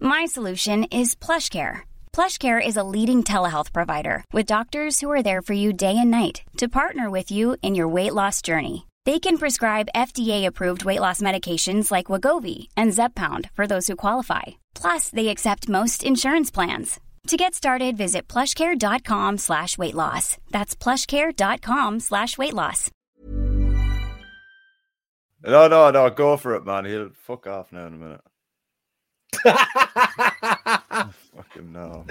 My solution is PlushCare. PlushCare is a leading telehealth provider with doctors who are there for you day and night to partner with you in your weight loss journey. They can prescribe FDA-approved weight loss medications like Wegovy and Zepbound for those who qualify. Plus, they accept most insurance plans. To get started, visit plushcare.com slash weight loss. That's plushcare.com slash weight loss. No, no, no, go for it, man. He'll fuck off now in a minute. Fucking no.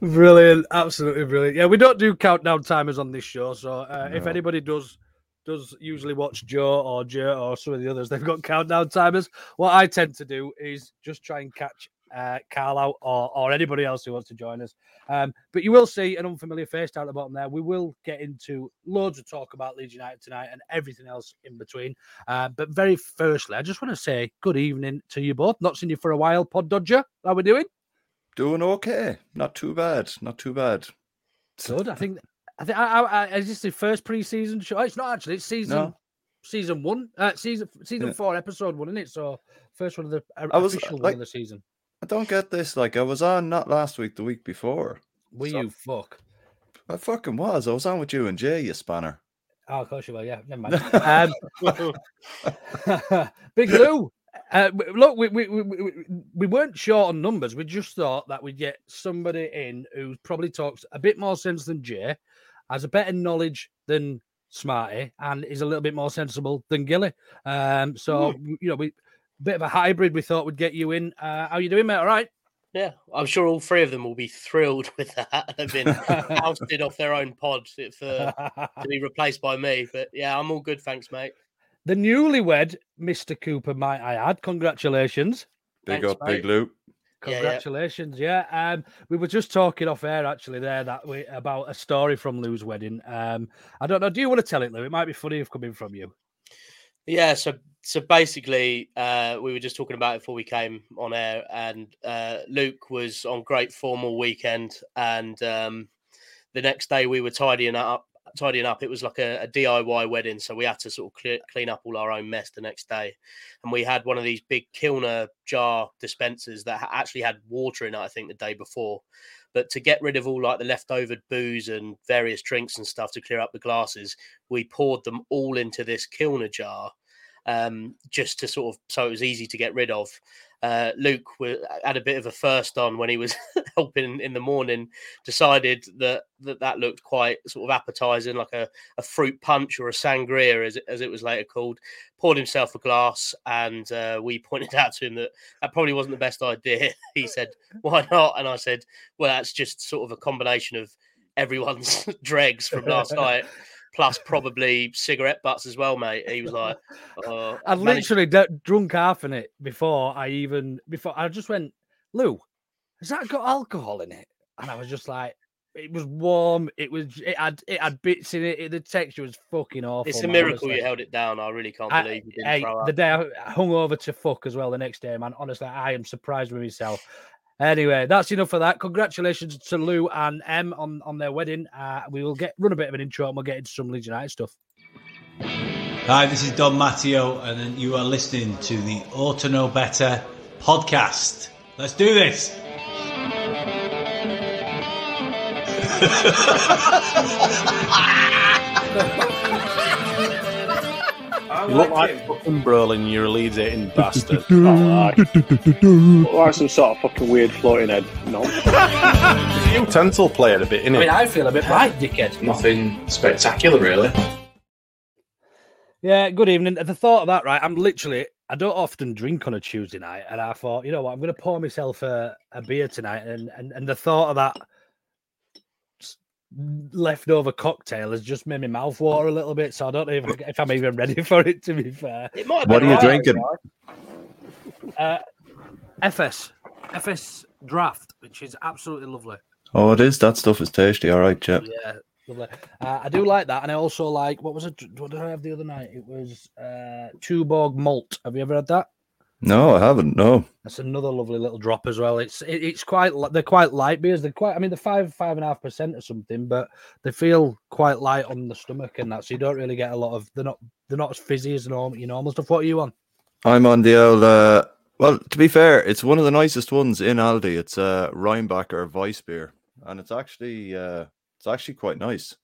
Brilliant, absolutely brilliant. Yeah, we don't do countdown timers on this show, so uh, if anybody does does usually watch Joe or Joe or some of the others, they've got countdown timers. What I tend to do is just try and catch uh, Karl out or, or anybody else who wants to join us. Um, but you will see an unfamiliar face down at the bottom there. We will get into loads of talk about Leeds United tonight and everything else in between. Uh, but very firstly, I just want to say good evening to you both. Not seen you for a while, Pod Dodger. How we doing? Doing okay. Not too bad. Not too bad. Good. I think. I think. I, I, I, is this the first pre-season show? It's not actually. It's season. No. Season one. Uh, season season Yeah. four, episode one, isn't it? So first one of the uh, I was, official one of the season. I don't get this. Like, I was on not last week, the week before. Were so- you fuck? I fucking was. I was on with you and Jay, you spanner. Oh, of course you were. Yeah, never mind. Um, Big Lu. Uh, look, we, we, we, we, we weren't short on numbers. We just thought that we'd get somebody in who probably talks a bit more sense than Jay, has a better knowledge than Smarty, and is a little bit more sensible than Gilly. Um, so Hmm. you know, we bit of a hybrid. We thought would get you in. Uh, how you doing, mate? All right. Yeah, I'm sure all three of them will be thrilled with that. They've been ousted off their own pod for to be replaced by me. But yeah, I'm all good, thanks, mate. the newlywed Mr. Cooper, might I add? Congratulations. Big Thanks, up, Big mate. Lou. Yeah, yeah. Congratulations, yeah. Um, we were just talking off air actually there that we about a story from Lou's wedding. Um, I don't know. Do you want to tell it, Lou? It might be funny if coming from you. Yeah, so so basically, uh, we were just talking about it before we came on air, and uh, Luke was on great form all weekend, and um, the next day we were tidying up. Tidying up, it was like a, a DIY wedding, so we had to sort of clear, clean up all our own mess the next day. And we had one of these big Kilner jar dispensers that ha- actually had water in it. I think the day before, but to get rid of all like the leftover booze and various drinks and stuff to clear up the glasses, we poured them all into this Kilner jar um, just to sort of so it was easy to get rid of. Uh, Luke had a bit of a first on when he was helping in the morning. Decided that that, that looked quite sort of appetizing, like a, a fruit punch or a sangria, as it, as it was later called. Poured himself a glass, and uh, we pointed out to him that that probably wasn't the best idea. he said, "Why not?" And I said, "Well, that's just sort of a combination of everyone's dregs from last night." Plus, probably cigarette butts as well, mate. He was like, uh, I managed- literally d- drunk half in it before I even before I just went, Lou, has that got alcohol in it? And I was just like, it was warm. It was it had it had bits in it. it- the texture was fucking awful. It's a man, miracle honestly. you held it down. I really can't I- believe you didn't the day I hung over to fuck as well the next day, man. Honestly, I am surprised with myself. Anyway, that's enough for that. Congratulations to Lou and M on, on their wedding. Uh, we will get run a bit of an intro and we'll get into some Leeds United stuff. Hi, this is Don Matteo, and you are listening to the Auto Know Better podcast. Let's do this. You look like fucking Brolin, you're a Leeds eating bastard. oh, look like some sort of fucking weird floating head. No. you utensil player a bit, innit? I mean, I feel a bit right, dickhead. Nothing spectacular, really. Yeah, good evening. The thought of that, right? I'm literally, I don't often drink on a Tuesday night, and I thought, you know what, I'm going to pour myself a, a beer tonight, and, and and the thought of that leftover cocktail has just made my mouth water a little bit. So I don't know if, if I'm even ready for it. To be fair, It might What are you drinking? uh, FS FS draft, which is absolutely lovely. Oh, it is. That stuff is tasty. All right, Chip. Yeah, lovely. Uh, I do like that, and I also like what was it? What did I have the other night? It was uh, Tuborg malt. Have you ever had that? No, I haven't. No. That's another lovely little drop as well. It's it, it's quite they're quite light beers. They're quite I mean they're five five and a half percent or something, but they feel quite light on the stomach and that. So you don't really get a lot of they're not they're not as fizzy as normal your normal stuff. What are you on? I'm on the old. Uh, well, to be fair, it's one of the nicest ones in Aldi. It's a uh, Rheinbacher Weiss beer, and it's actually uh, it's actually quite nice.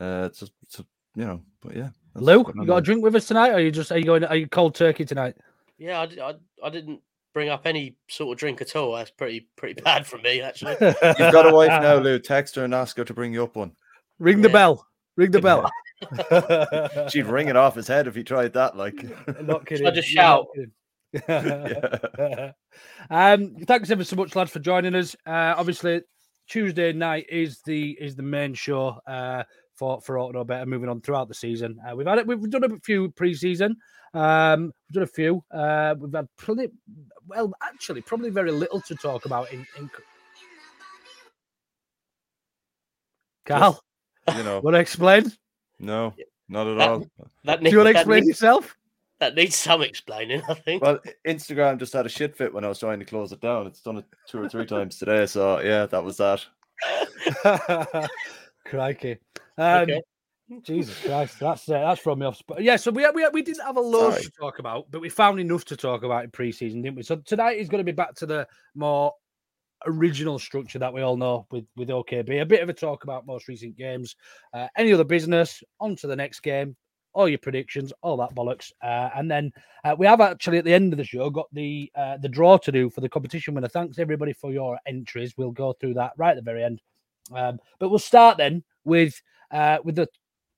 Uh, it's, a, it's a, you know, but yeah. Lou, you got a drink with us tonight? Or are you just are you going are you cold turkey tonight? Yeah, I, I, I didn't bring up any sort of drink at all. That's pretty pretty bad for me, actually. You've got a wife now, Lou. Text her and ask her to bring you up one. Ring the bell. Ring the bell. She'd ring it off his head if he tried that. Like, not kidding. I just shout? kidding. um, thanks ever so much, lads, for joining us. Uh, obviously, Tuesday night is the is the main show uh, for for Auto Know Better. Moving on throughout the season, uh, we've had it. We've done a few pre-season. Um, we've done a few. Uh, we've had plenty. Well, actually, probably very little to talk about in. in... Karl, you know, want to explain? no, not at That- all. That Do you want to explain needs- yourself? that needs some explaining, I think. Well, Instagram just had a shit fit when I was trying to close it down. It's done it two or three times today. So yeah, that was that. Crikey. Um, Okay. Jesus Christ, that's uh, that's from me off. But yeah, so we we we didn't have a lot to talk about, but we found enough to talk about in pre-season, didn't we? So tonight is going to be back to the more original structure that we all know with with OKB. A bit of a talk about most recent games, uh, any other business, on to the next game, all your predictions, all that bollocks, uh, and then uh, we have actually at the end of the show got the uh, the draw to do for the competition winner. Thanks everybody for your entries. We'll go through that right at the very end. Um, but we'll start then with uh, with the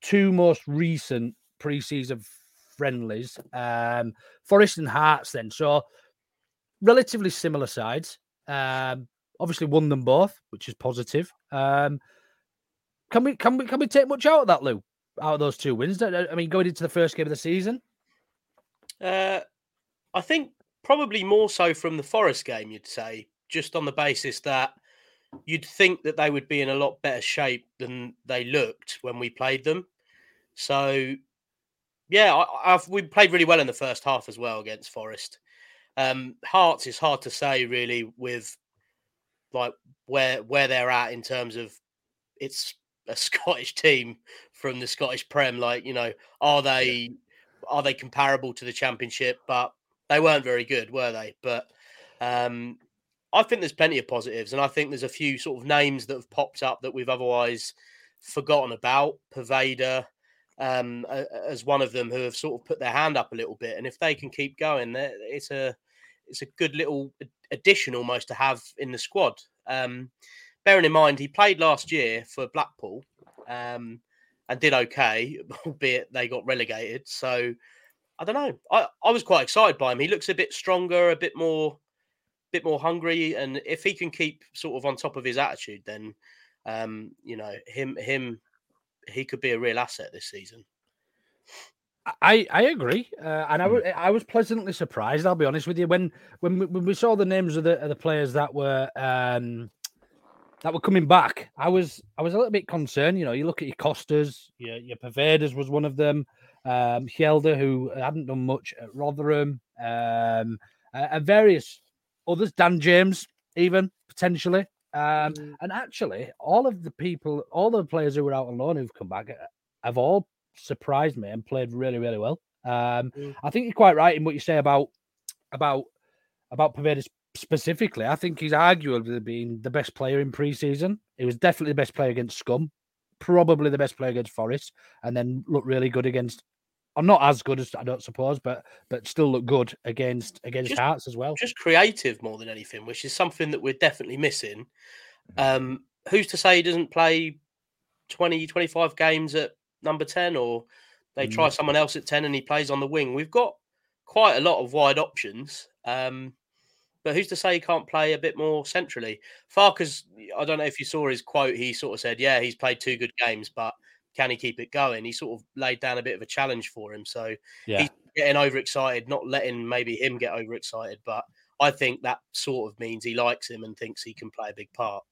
two most recent preseason friendlies, um, Forest and Hearts. Then, so relatively similar sides. Um, obviously, won them both, which is positive. Um, can we can we can we take much out of that, Lou? Out of those two wins? I mean, going into the first game of the season. Uh, I think probably more so from the Forest game, you'd say, just on the basis that you'd think that they would be in a lot better shape than they looked when we played them. So, yeah, I, I've, we played really well in the first half as well against Forest. Um, Hearts is hard to say really with like where where they're at in terms of it's a Scottish team from the Scottish Prem. Like you know, are they are they comparable to the Championship? But they weren't very good, were they? But um, I think there's plenty of positives, and I think there's a few sort of names that have popped up that we've otherwise forgotten about. Poveda um, as one of them who have sort of put their hand up a little bit, and if they can keep going, it's a it's a good little addition almost to have in the squad. Um, bearing in mind he played last year for Blackpool um, and did okay, albeit they got relegated. So I don't know. I, I was quite excited by him. He looks a bit stronger, a bit more, bit more hungry, and if he can keep sort of on top of his attitude, then um, you know him him he could be a real asset this season. I I agree, uh, and I I was pleasantly surprised. I'll be honest with you when when we, when we saw the names of the of the players that were um, that were coming back. I was I was a little bit concerned. You know, you look at your Costas, your your Povedas was one of them. Um, Hjelde, who hadn't done much at Rotherham, um, uh, and various others. Dan James, even potentially. Um, Mm. and actually, all of the people, all the players who were out on loan who've come back, uh, have all surprised me and played really, really well. Um, Mm. I think you're quite right in what you say about about about Poveda specifically. I think he's arguably been the best player in pre-season. He was definitely the best player against Scum, probably the best player against Forest, and then looked really good against. Or not as good as I don't suppose, but but still look good against against Just- Hearts as well. Just creative more than anything, which is something that we're definitely missing. Um, who's to say he doesn't play 20, 25 games at number 10 or they try someone else at 10 and he plays on the wing? We've got quite a lot of wide options. Um, but who's to say he can't play a bit more centrally? Farkas, I don't know if you saw his quote. He sort of said, "Yeah, he's played two good games, but can he keep it going?" He sort of laid down a bit of a challenge for him. So Yeah. he's getting overexcited, not letting maybe him get overexcited. But I think that sort of means he likes him and thinks he can play a big part.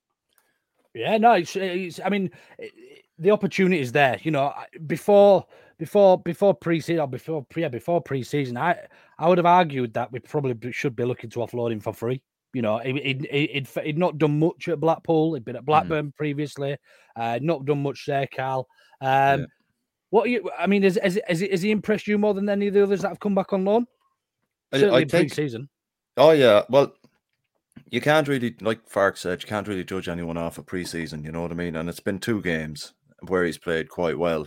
Yeah, no, it's, it's I mean, i- i- the opportunity is there. You know, before before before pre-season or before yeah before pre-season, I I would have argued that we probably should be looking to offload him for free. You know, he, he'd, he'd, he'd not done much at Blackpool. He'd been at Blackburn previously. Uh, not done much there, Karl. Um, Yeah. What you? I mean, has, has, has, he, has he impressed you more than any of the others that have come back on loan? I- Certainly I in think- pre-season. Oh yeah, well, you can't really, like Fark said, you can't really judge anyone off a preseason. You know what I mean? And it's been two games where he's played quite well.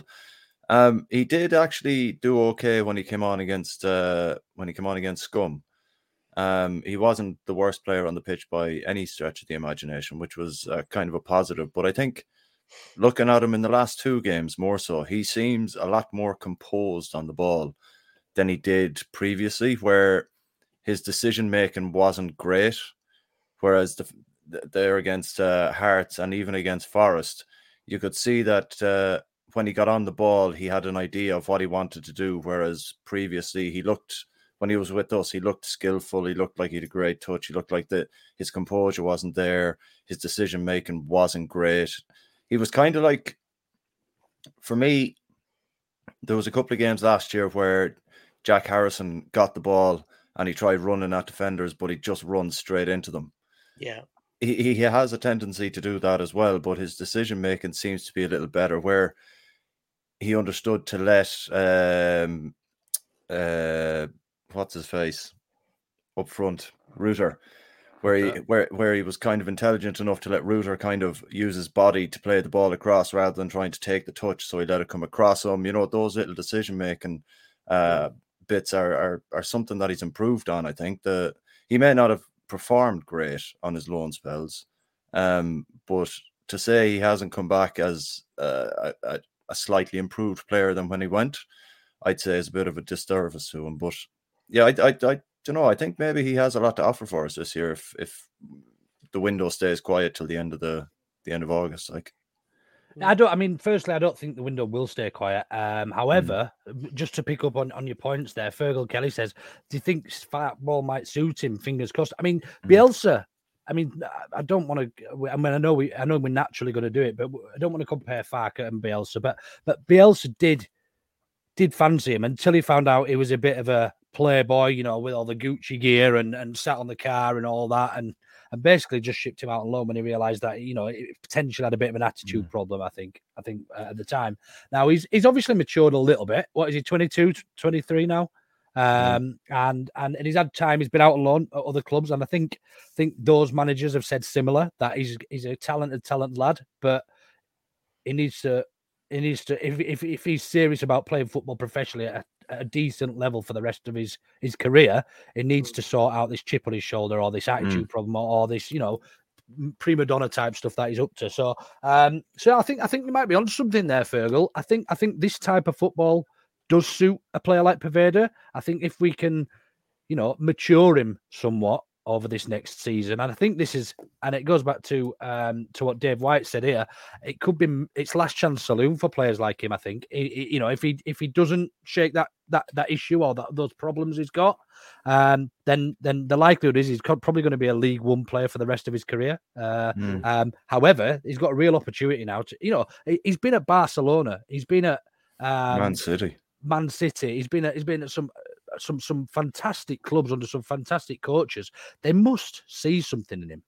Um, he did actually do okay when he came on against uh when he came on against Scum. Um, he wasn't the worst player on the pitch by any stretch of the imagination, which was uh, kind of a positive. But I think looking at him in the last two games, more so, he seems a lot more composed on the ball than he did previously, where his decision making wasn't great. Whereas the, th- there against uh, Hearts and even against Forest, you could see that uh, when he got on the ball, he had an idea of what he wanted to do. Whereas previously, he looked when he was with us, he looked skillful. He looked like he had a great touch. He looked like that his composure wasn't there. His decision making wasn't great. He was kind of like, for me, there was a couple of games last year where Jack Harrison got the ball and he tried running at defenders, but he just runs straight into them. Yeah. He, he has a tendency to do that as well, but his decision making seems to be a little better where he understood to let um uh what's his face up front, Rutter, where he where where he was kind of intelligent enough to let Rutter kind of use his body to play the ball across rather than trying to take the touch. So he let it come across him. You know, those little decision making uh bits are, are are something that he's improved on. I think the he may not have performed great on his loan spells, um, but to say he hasn't come back as uh, a, a, a slightly improved player than when he went, I'd say is a bit of a disservice to him. But yeah, I I, I don't know. I think maybe he has a lot to offer for us this year if if the window stays quiet till the end of the the end of August. Like I don't. I mean, firstly, I don't think the window will stay quiet. Mm. Um, however, just to pick up on, on your points there, Fergal Kelly says, "Do you think fat ball might suit him?" Fingers crossed. I mean, Mm. Bielsa. I mean, I- I don't want to. I mean, I know we, I know we're naturally going to do it, but I don't want to compare Farke and Bielsa. But but Bielsa did did fancy him until he found out he was a bit of a playboy, you know, with all the Gucci gear and and sat on the car and all that, and and basically just shipped him out on loan when he realised that you know it potentially had a bit of an attitude problem. I think I think uh, at the time. Now he's he's obviously matured a little bit. What is he? 22, 23 now. Um, and and and he's had time. He's been out on loan at other clubs, and I think think those managers have said similar that he's he's a talented, talented lad, but he needs to he needs to if if, if he's serious about playing football professionally at a, at a decent level for the rest of his his career, he needs to sort out this chip on his shoulder or this attitude problem or, or this you know prima donna type stuff that he's up to. So um so I think I think you might be on something there, Fergal. I think I think this type of football does suit a player like Poveda. I think if we can, you know, mature him somewhat over this next season, and I think this is, and it goes back to um to what Dave White said here. It could be it's last chance saloon for players like him. I think, you know, if he if he doesn't shake that that that issue or that those problems he's got, um, then then the likelihood is he's probably going to be a League One player for the rest of his career. Uh, Mm. um, however, he's got a real opportunity now to, you know, he- he's been at Barcelona, he's been at um, Man City. Man City. He's been at, he's been at some some some fantastic clubs under some fantastic coaches. They must see something in him.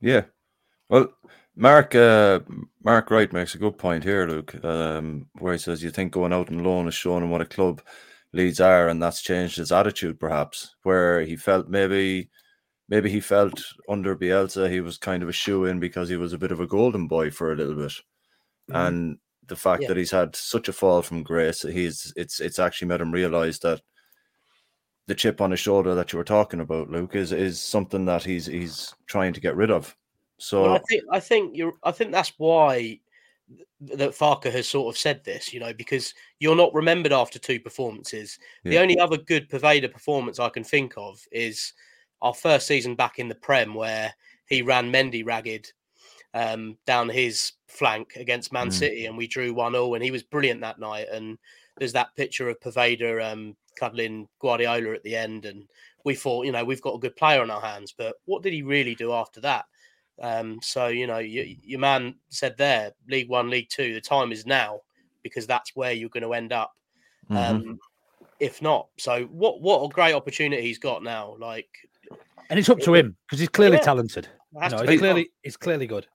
Yeah. Well, Mark uh, Mark Wright makes a good point here, Luke, um, where he says you think going out on loan is showing him what a club leads are, and that's changed his attitude, perhaps, where he felt maybe maybe he felt under Bielsa he was kind of a shoe in because he was a bit of a golden boy for a little bit, mm. and the fact yeah. that he's had such a fall from grace, he's it's it's actually made him realize that the chip on his shoulder that you were talking about, Luke, is is something that he's he's trying to get rid of. So well, I think I think you're I think that's why that Farke has sort of said this, you know, because you're not remembered after two performances. Yeah. The only other good Poveda performance I can think of is our first season back in the Prem, where he ran Mendy ragged um, down his flank against Man mm. City, and we drew one 0 and he was brilliant that night. And there's that picture of Poveda um, cuddling Guardiola at the end, and we thought, you know, we've got a good player on our hands. But what did he really do after that? Um, so you know, you, your man said there, League One, League Two. The time is now because that's where you're going to end up. Mm-hmm. Um, if not, so what? What a great opportunity he's got now. Like, and it's up to him because he's clearly yeah, talented. No, he's clearly he's clearly good.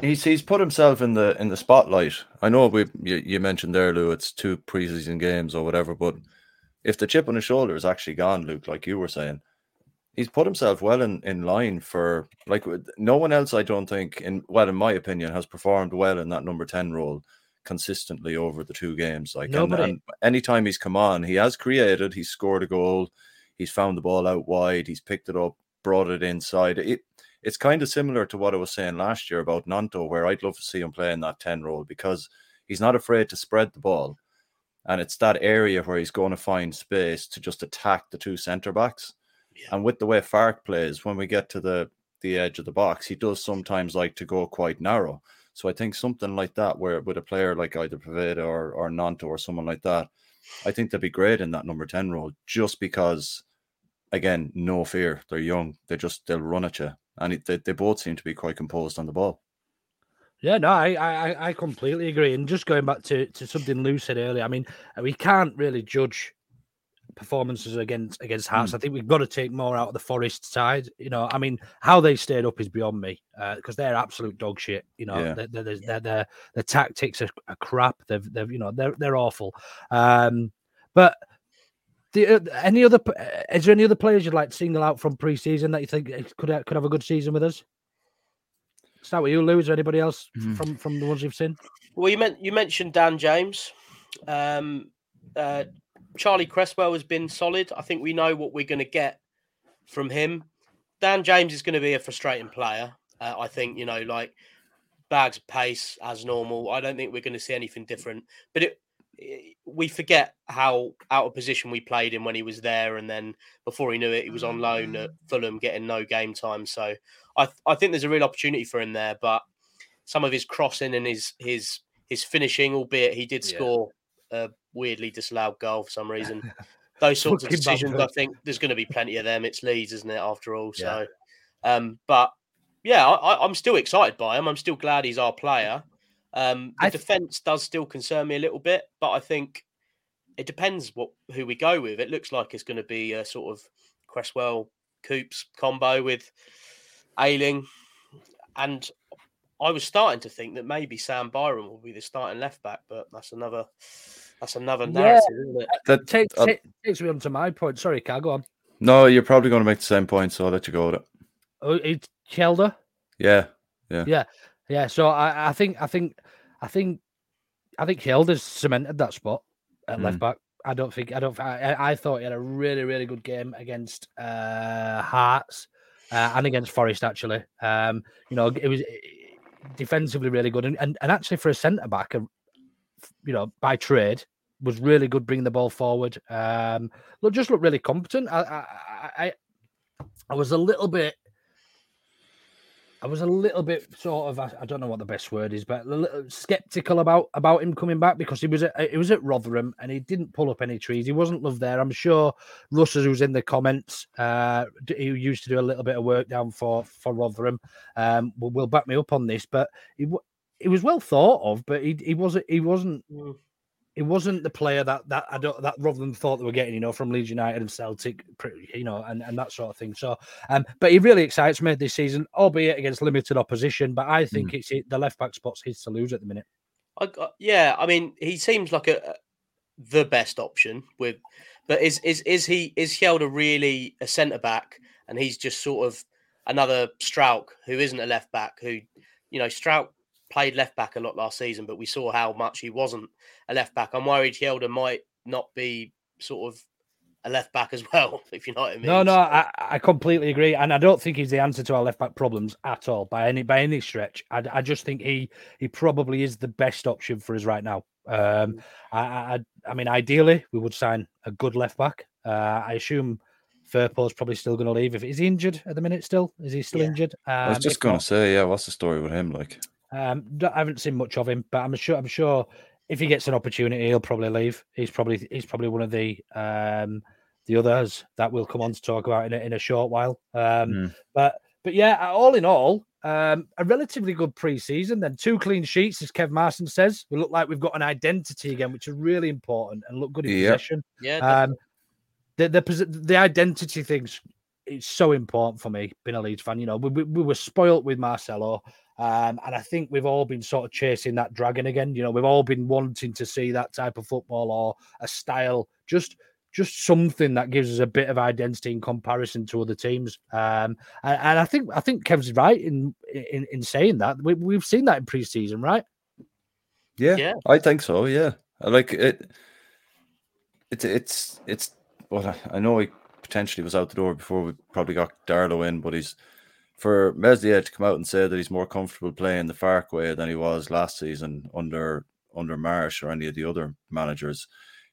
He's he's put himself in the in the spotlight. I know we you, you mentioned there, Lou. It's two preseason games or whatever, but if the chip on his shoulder is actually gone, Luke, like you were saying, he's put himself well in, in line for like no one else. I don't think, in well, in my opinion, has performed well in that number ten role consistently over the two games. Like, and, and anytime he's come on, he has created. He's scored a goal. He's found the ball out wide. He's picked it up, brought it inside. It it's kind of similar to what I was saying last year about Gnonto, where I'd love to see him play in that ten role because he's not afraid to spread the ball. And it's that area where he's going to find space to just attack the two centre backs yeah. And with the way Farke plays, when we get to the the edge of the box, he does sometimes like to go quite narrow. So I think something like that, where with a player like either Poveda or or Gnonto or someone like that, I think they'd be great in that number ten role, just because, again, no fear. They're young. They just they'll run at you, and it, they they both seem to be quite composed on the ball. Yeah, no, I, I I completely agree. And just going back to, to something Lou said earlier, I mean, we can't really judge performances against against Hearts. Mm. I think we've got to take more out of the Forest side. You know, I mean, how they stayed up is beyond me because uh, they're absolute dog shit. You know, yeah. their their their their tactics are, are, crap. They've they've you know they're they're awful. Um, but the, uh, any other uh, is there any other players you'd like to single out from pre-season that you think could could have a good season with us? Start with you, Lou. Is there anybody else mm. from from the ones you've seen? Well, you meant you mentioned Dan James. Um, uh, Charlie Cresswell has been solid. I think we know what we're going to get from him. Dan James is going to be a frustrating player. Uh, I think you know, like bags of pace as normal. I don't think we're going to see anything different. But it, it, we forget how out of position we played him when he was there, and then before he knew it, he was on loan at Fulham, getting no game time. So I, I think there's a real opportunity for him there. But some of his crossing and his his his finishing, albeit he did score a weirdly disallowed goal for some reason. Those sorts of decisions, I think there's going to be plenty of them. It's Leeds, isn't it? After all, so. Yeah. Um, but yeah, I, am still excited by him. I'm still glad he's our player. Um, the th- defense does still concern me a little bit, but I think it depends what who we go with. It looks like it's going to be a sort of Cresswell Coops combo with Ayling, and I was starting to think that maybe Sam Byram will be the starting left back, but that's another that's another narrative, yeah. isn't it? That take, uh, take, takes me on to my point. Sorry, Cal, go on. No, you're probably going to make the same point, so I'll let you go with it. Oh, it's Hjelde. Yeah, yeah, yeah, yeah. So I, I think, I think, I think, I think Hjelde's cemented that spot at mm. left back. I don't think I don't. I, I thought he had a really, really good game against uh Hearts uh, and against Forest. Actually, um, you know, it was defensively really good, and, and, and actually for a centre back, you know, by trade, was really good bringing the ball forward. Um, look, just looked really competent. I, I, I, I was a little bit. I was a little bit sort of I, don't know what the best word is, but a little skeptical about about him coming back because he was at he was at Rotherham and he didn't pull up any trees. He wasn't loved there. I'm sure Russ, who's in the comments, uh, he used to do a little bit of work down for for Rotherham. Um, will, will back me up on this, but he, it was well thought of, but he he wasn't he wasn't. Mm. he wasn't the player that that I don't that Rotherham thought they were getting, you know, from Leeds United and Celtic, you know, and, and that sort of thing. So, um, but he really excites me this season, albeit against limited opposition. But I think mm. it's the left back spot's his to lose at the minute. I, yeah, I mean, he seems like a the best option with, but is is is he is Hjelde really a centre back, and he's just sort of another Struijk who isn't a left back who, you know, Struijk played left back a lot last season, but we saw how much he wasn't a left back. I'm worried Hjelde might not be sort of a left back as well, if you know what I mean. No, no, I, I completely agree, and I don't think he's the answer to our left back problems at all by any by any stretch. I, I just think he he probably is the best option for us right now. Um, I, I, I mean, ideally, we would sign a good left back. Uh, I assume Firpo's probably still going to leave. If is he injured at the minute? Still, is he still yeah. injured? Um, I was um, just going to say, yeah. What's the story with him like? Um, I haven't seen much of him, but I'm sure. I'm sure if he gets an opportunity, he'll probably leave. He's probably he's probably one of the um, the others that we'll come on to talk about in a, in a short while. Um, mm. But but yeah, all in all, um, a relatively good preseason. Then two clean sheets, as Kev Marson says. We look like we've got an identity again, which is really important, and look good in yep. possession. Yeah. Um, the, the the identity things it's so important for me being a Leeds fan. You know, we, we, we were spoilt with Marcelo. Um, and I think we've all been sort of chasing that dragon again. You know, we've all been wanting to see that type of football or a style, just just something that gives us a bit of identity in comparison to other teams. Um, and, and, I think I think Kevin's right in in, in saying that. We, we've seen that in preseason, right? Yeah, yeah, I think so. Yeah, like it. It's it's it's. Well, I know he potentially was out the door before we probably got Darlow in, but he's for Meslier to come out and say that he's more comfortable playing the Farke way than he was last season under under Marsch or any of the other managers,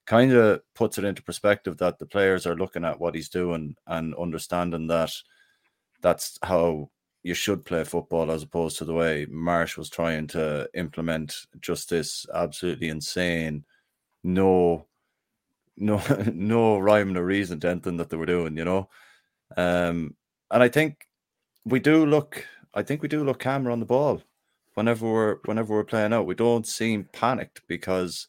kind of puts it into perspective that the players are looking at what he's doing and understanding that that's how you should play football as opposed to the way Marsch was trying to implement just this absolutely insane, no, no, no rhyme or reason to anything that they were doing, you know. Um, and I think we do look. I think we do look calmer on the ball whenever we're whenever we're playing out. We don't seem panicked because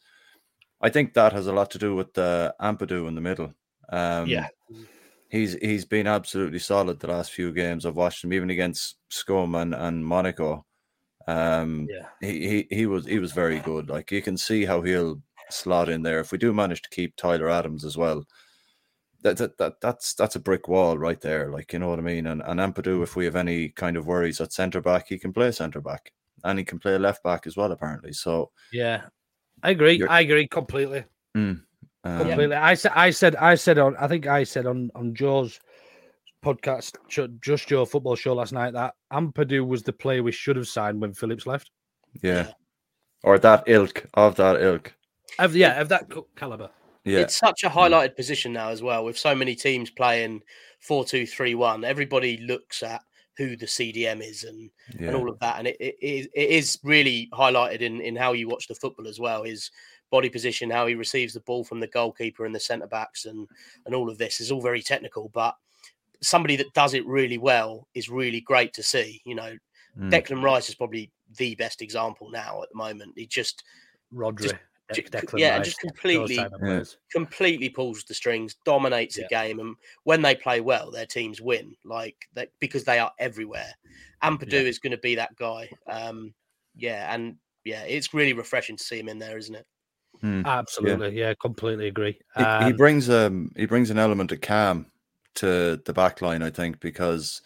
I think that has a lot to do with the uh, Ampadu in the middle. Um, yeah, he's he's been absolutely solid the last few games. I've watched him even against Scum and, and Monaco. Um, yeah, he, he he was he was very good. Like you can see how he'll slot in there. If we do manage to keep Tyler Adams as well, that, that, that that's that's a brick wall right there. Like you know what I mean. And and Ampadu, if we have any kind of worries at centre back, he can play centre back and he can play left back as well. Apparently, so yeah, I agree. I agree completely. Mm, um, completely. I said. I said. I said on. I think I said on on Joe's podcast, just Joe football show last night that Ampadu was the player we should have signed when Phillips left. Yeah, or that ilk of that ilk. Of yeah, of that caliber. Yeah. It's such a highlighted position now as well, with so many teams playing 4 2 3 1. Everybody looks at who the CDM is and, yeah. and all of that. And it, it, it is really highlighted in, in how you watch the football as well. His body position, how he receives the ball from the goalkeeper and the centre backs, and, and all of this is all very technical. But somebody that does it really well is really great to see. You know, mm. Declan Rice is probably the best example now at the moment. He just Rodri. Just Declan yeah, and just completely, yeah. completely pulls the strings, dominates yeah. the game, and when they play well, their teams win. Like that because they are everywhere. Ampadu yeah. is going to be that guy. Um, yeah, and yeah, it's really refreshing to see him in there, isn't it? Mm, Absolutely, yeah. completely agree. He, um, he, brings um he brings an element of calm to the back line, I think, because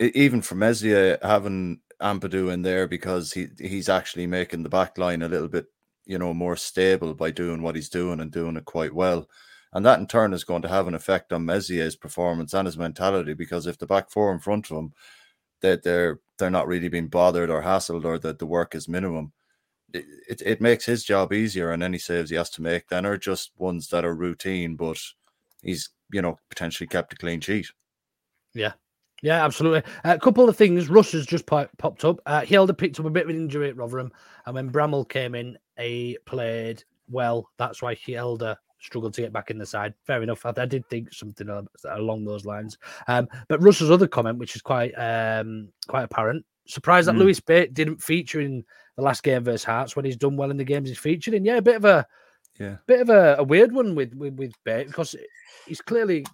even for Meslier having Ampadu in there because he he's actually making the back line a little bit you know, more stable by doing what he's doing and doing it quite well. And that in turn is going to have an effect on Meslier's performance and his mentality because if the back four in front of him, that they're they're not really being bothered or hassled or that the work is minimum, it, it, it makes his job easier and any saves he has to make then are just ones that are routine, but he's you know potentially kept a clean sheet. Yeah, yeah, absolutely. Uh, a couple of things. Russ has just popped up. Uh, picked up a bit of an injury at Rotherham, and when Bramall came in, he played well. That's why Hjelde struggled to get back in the side. Fair enough. I, I did think something along those lines. Um, but Russ's other comment, which is quite um, quite apparent, surprised that mm. Lewis Bate didn't feature in the last game versus Hearts when he's done well in the games he's featured in. Yeah, a bit of a Yeah. bit of a, a weird one with with, with Bate because he's clearly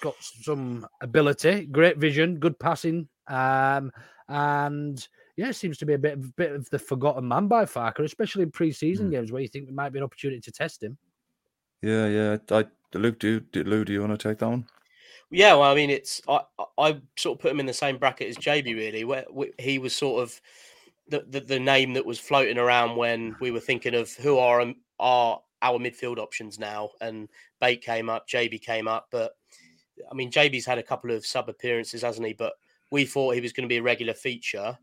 got some ability, great vision, good passing, um, and yeah, seems to be a bit of bit of the forgotten man by Farke, especially in pre-season Mm. games where you think there might be an opportunity to test him. Yeah, yeah. I Luke, do you, do, Lou, do you want to take that one? Yeah, well, I mean, it's I I- I sort of put him in the same bracket as JB really, where wh- he was sort of the, the the name that was floating around when we were thinking of who are um, are our midfield options now, and Bate came up, JB came up, but I mean, JB's had a couple of sub appearances, hasn't he? But we thought he was going to be a regular feature,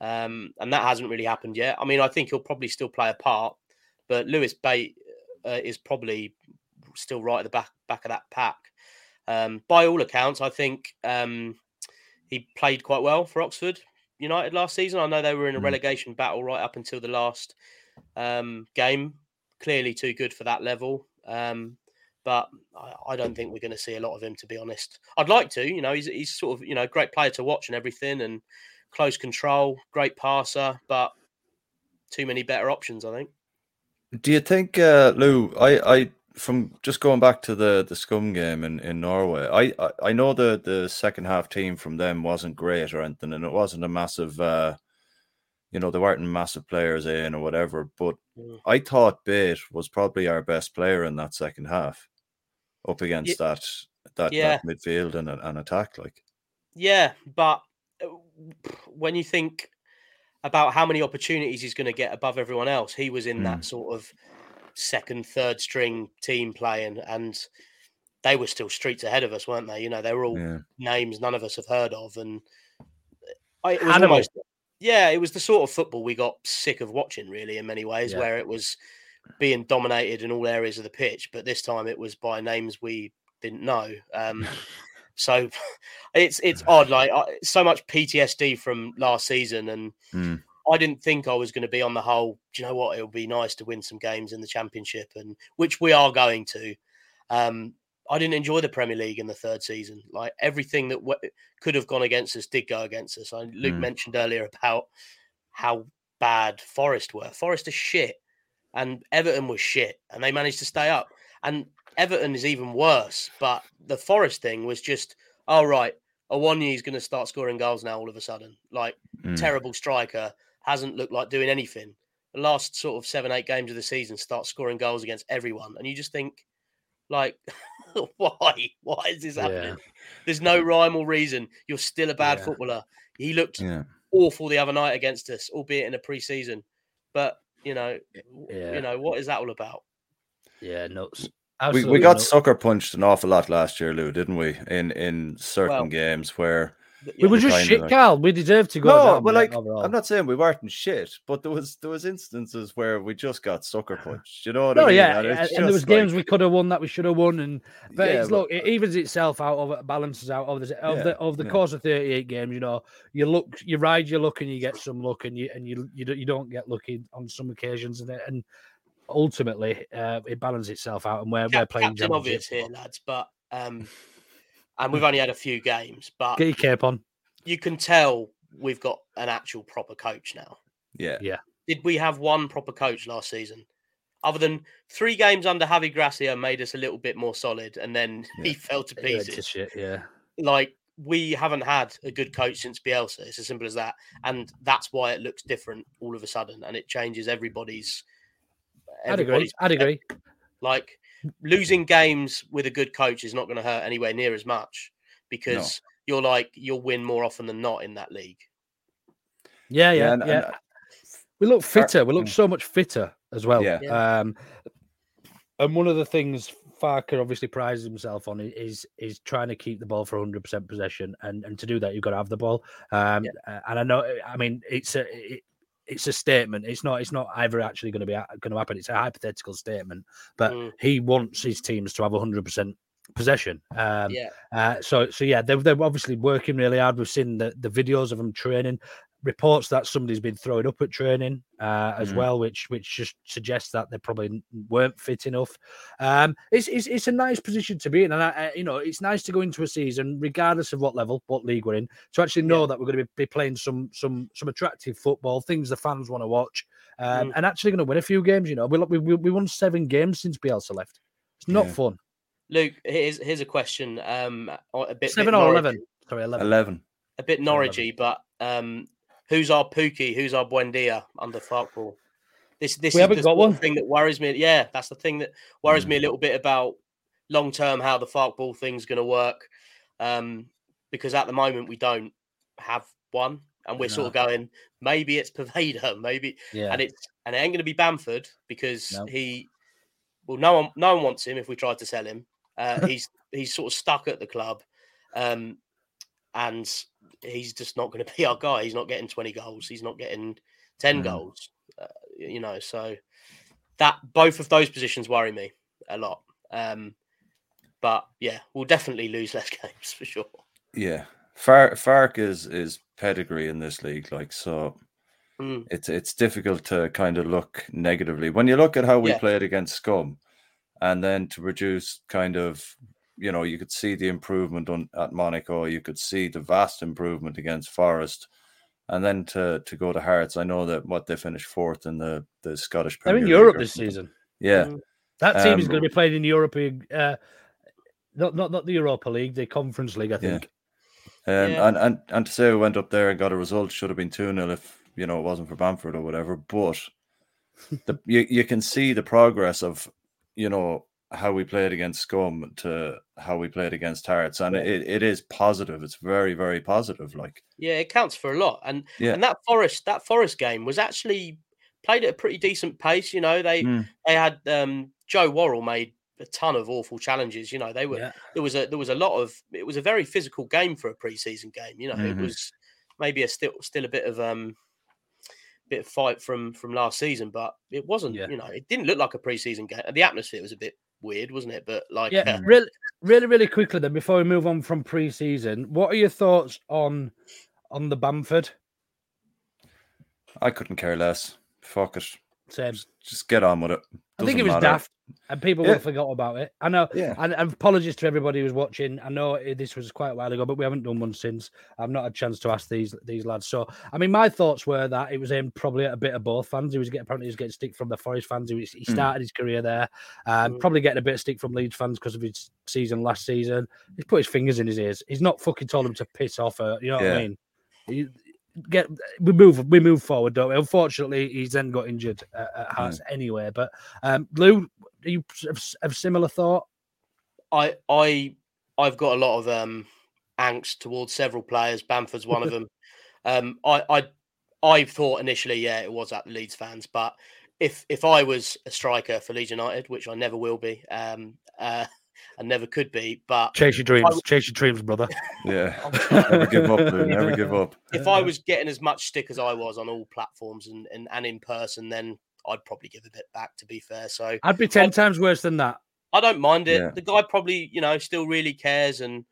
um, and that hasn't really happened yet. I mean, I think he'll probably still play a part, but Lewis Bate uh, is probably still right at the back back of that pack. Um, by all accounts, I think um, he played quite well for Oxford United last season. I know they were in a Mm. relegation battle right up until the last um, game. Clearly, too good for that level. Um, but I, I don't think we're going to see a lot of him, to be honest. I'd like to. You know, he's he's sort of you know great player to watch and everything, and close control, great passer, but too many better options. I think. Do you think, uh, Lou? I, I, from just going back to the the scum game in, in Norway, I, I, I know the the second half team from them wasn't great or anything, and it wasn't a massive, uh, you know, they weren't massive players in or whatever. But Mm. I thought Bate was probably our best player in that second half, up against that that, Yeah. that midfield and an attack. Like, Yeah, but when you think about how many opportunities he's going to get above everyone else, he was in Mm. that sort of second, third string team playing, and they were still streets ahead of us, weren't they? You know, they were all yeah, names none of us have heard of, and I, it was almost, yeah, it was the sort of football we got sick of watching, really, in many ways, Yeah. where it was being dominated in all areas of the pitch, but this time it was by names we didn't know. Um, so it's it's odd, like I- so much PTSD from last season, and Mm. I didn't think I was going to be on the whole. Do you know what? It would be nice to win some games in the championship, and which we are going to. Um, I didn't enjoy the Premier League in the third season. Like everything that w- could have gone against us did go against us. I, Luke Mm. mentioned earlier about how bad Forest were. Forest are shit, and Everton was shit, and they managed to stay up. And Everton is even worse. But the Forest thing was just, all right, Awoniyi is going to start scoring goals now all of a sudden. Like Mm. terrible striker hasn't looked like doing anything. The last sort of seven, eight games of the season start scoring goals against everyone, and you just think, like, why? Why is this happening? There's no rhyme or reason. You're still a bad Yeah. footballer. He looked yeah. awful the other night against us, albeit in a pre-season. But you know, Yeah. you know what is that all about? Yeah, nuts. We, Absolutely we got nuts. sucker punched an awful lot last year, Lou, didn't we? In in certain Well, games where We were just shit, like- Karl. We deserve to go. no, down well, like overall. I'm not saying we weren't in shit, but there was there was instances where we just got sucker punched. You know what No, I mean? yeah, And and, and there was just games we could have won that we should have won, and but Yeah, it's, but- look, it uh evens itself out of it, balances out of the of Yeah, the of the yeah. course of thirty eight games. You know, you look, you ride your luck, and you get some luck, and you and you you don't, you don't get lucky on some occasions, and it- and ultimately uh, it balances itself out, and we're we're playing captain championship obvious here, lads. But um, and we've only had a few games, but Get your cape on. you can tell we've got an actual proper coach now. yeah, yeah. Did we have one proper coach last season? Other than three games under Javi Gracia made us a little bit more solid, and then Yeah. he fell to Yeah, it's pieces. shit, yeah. like we haven't had a good coach since Bielsa. It's as simple as that, and that's why it looks different all of a sudden, and it changes everybody's. I'd agree. I'd agree. Like losing games with a good coach is not going to hurt anywhere near as much because you're like you'll win more often than not in that league. Yeah, yeah, and- yeah. and- we look fitter. We look mm. so much fitter as well. Yeah. Um, and one of the things Farke obviously prides himself on is is trying to keep the ball for 100 percent possession, and and to do that you've got to have the ball. Um, uh, and I know, I mean, it's a it, it's a statement. It's not it's not ever actually going to be going to happen. It's a hypothetical statement, but Mm. he wants his teams to have 100 percent possession. Um, yeah, uh, so, so yeah, they're, they're obviously working really hard. We've seen the, the videos of them training, reports that somebody's been throwing up at training uh, as Mhm. well, which which just suggests that they probably weren't fit enough. Um, it's, it's it's a nice position to be in, and I, I, you know it's nice to go into a season, regardless of what level, what league we're in, to actually know that we're going to be, be playing some some some attractive football, things the fans want to watch. um, Mm. and actually going to win a few games. You know, we, we we we won seven games since Bielsa left. It's not Yeah. fun. Luke, here's here's a question. Um, a bit Seven bit or Norwich- eleven? Sorry, eleven. Eleven. a bit Norwichy, but um, who's our Pukki? Who's our Buendia under Farkball? This this We is the got one. thing that worries me. Yeah, that's the thing that worries me a little bit about long term how the Farkball thing's going to work. Um, because at the moment we don't have one, and we're sort of going maybe it's Poveda, maybe, Yeah. and it's and it ain't going to be Bamford because No. he, well, no one no one wants him if we tried to sell him. Uh, he's he's sort of stuck at the club, um, and he's just not going to be our guy. He's not getting twenty goals. He's not getting ten Mm. goals. Uh, you know, so that both of those positions worry me a lot. Um, but yeah, we'll definitely lose less games for sure. Yeah, Far Farke is is pedigree in this league, like so. Mm. It's it's difficult to kind of look negatively when you look at how we Yeah. played against Scum, and then to produce kind of, you know, you could see the improvement on at Monaco, you could see the vast improvement against Forest, and then to to go to Hearts. I know that what they finished fourth in the the Scottish. Premier They're in Premier League Europe this season. Yeah, Mm. That team is Um, going to be playing in the European, uh, not not not the Europa League, the Conference League, I Yeah. think. Um, Yeah. and, and and to say we went up there and got a result should have been 2 0 if you know it wasn't for Bamford or whatever. But the you, you can see the progress of you know how we played against Scum to how we played against Hearts, and it, it is positive. It's very very positive. Like Yeah, it counts for a lot. And Yeah. and that Forest that Forest game was actually played at a pretty decent pace. You know, they Mm. they had um, Joe Worrall made a ton of awful challenges. You know, they were Yeah. there was a there was a lot of it was a very physical game for a preseason game. You know, Mhm. it was maybe a still still a bit of um bit of fight from from last season, but it wasn't. Yeah. You know, it didn't look like a preseason game. The atmosphere was a bit weird, wasn't it? But like, Yeah, uh, really, really, really quickly then before we move on from pre-season, what are your thoughts on on the Bamford? I couldn't care less. Fuck it. Same. Just, just get on with it. I think it was matter. daft, and people Yeah. have forgot about it. I know. Yeah. And, and apologies to everybody who's watching. I know it- this was quite a while ago, but we haven't done one since. I've not had a chance to ask these these lads. So, I mean, my thoughts were that it was aimed probably at a bit of both fans. He was getting apparently he was getting stick from the Forest fans. He, was, he Hmm. started his career there. Um, Mm. Probably getting a bit of stick from Leeds fans because of his season last season. He's put his fingers in his ears. He's not fucking told him to piss off. Or, you know what Yeah. I mean? He, get we move we move forward don't we unfortunately he's then got injured at, at hearts anyway but um lu are you have, of similar thought I I I've got a lot of um angst towards several players. Bamford's one of them. Um, I I I thought initially, yeah, it was at the Leeds fans, but if if I was a striker for Leeds United, which I never will be, um, uh, I never could be, but chase your dreams I- chase your dreams brother Yeah. never give up, Lu. Never give up. if I was getting as much stick as I was on all platforms and and, and in person, then I'd probably give a bit back. To be fair, so i'd be 10 times worse than that I don't mind it. Yeah. The guy probably, you know, still really cares and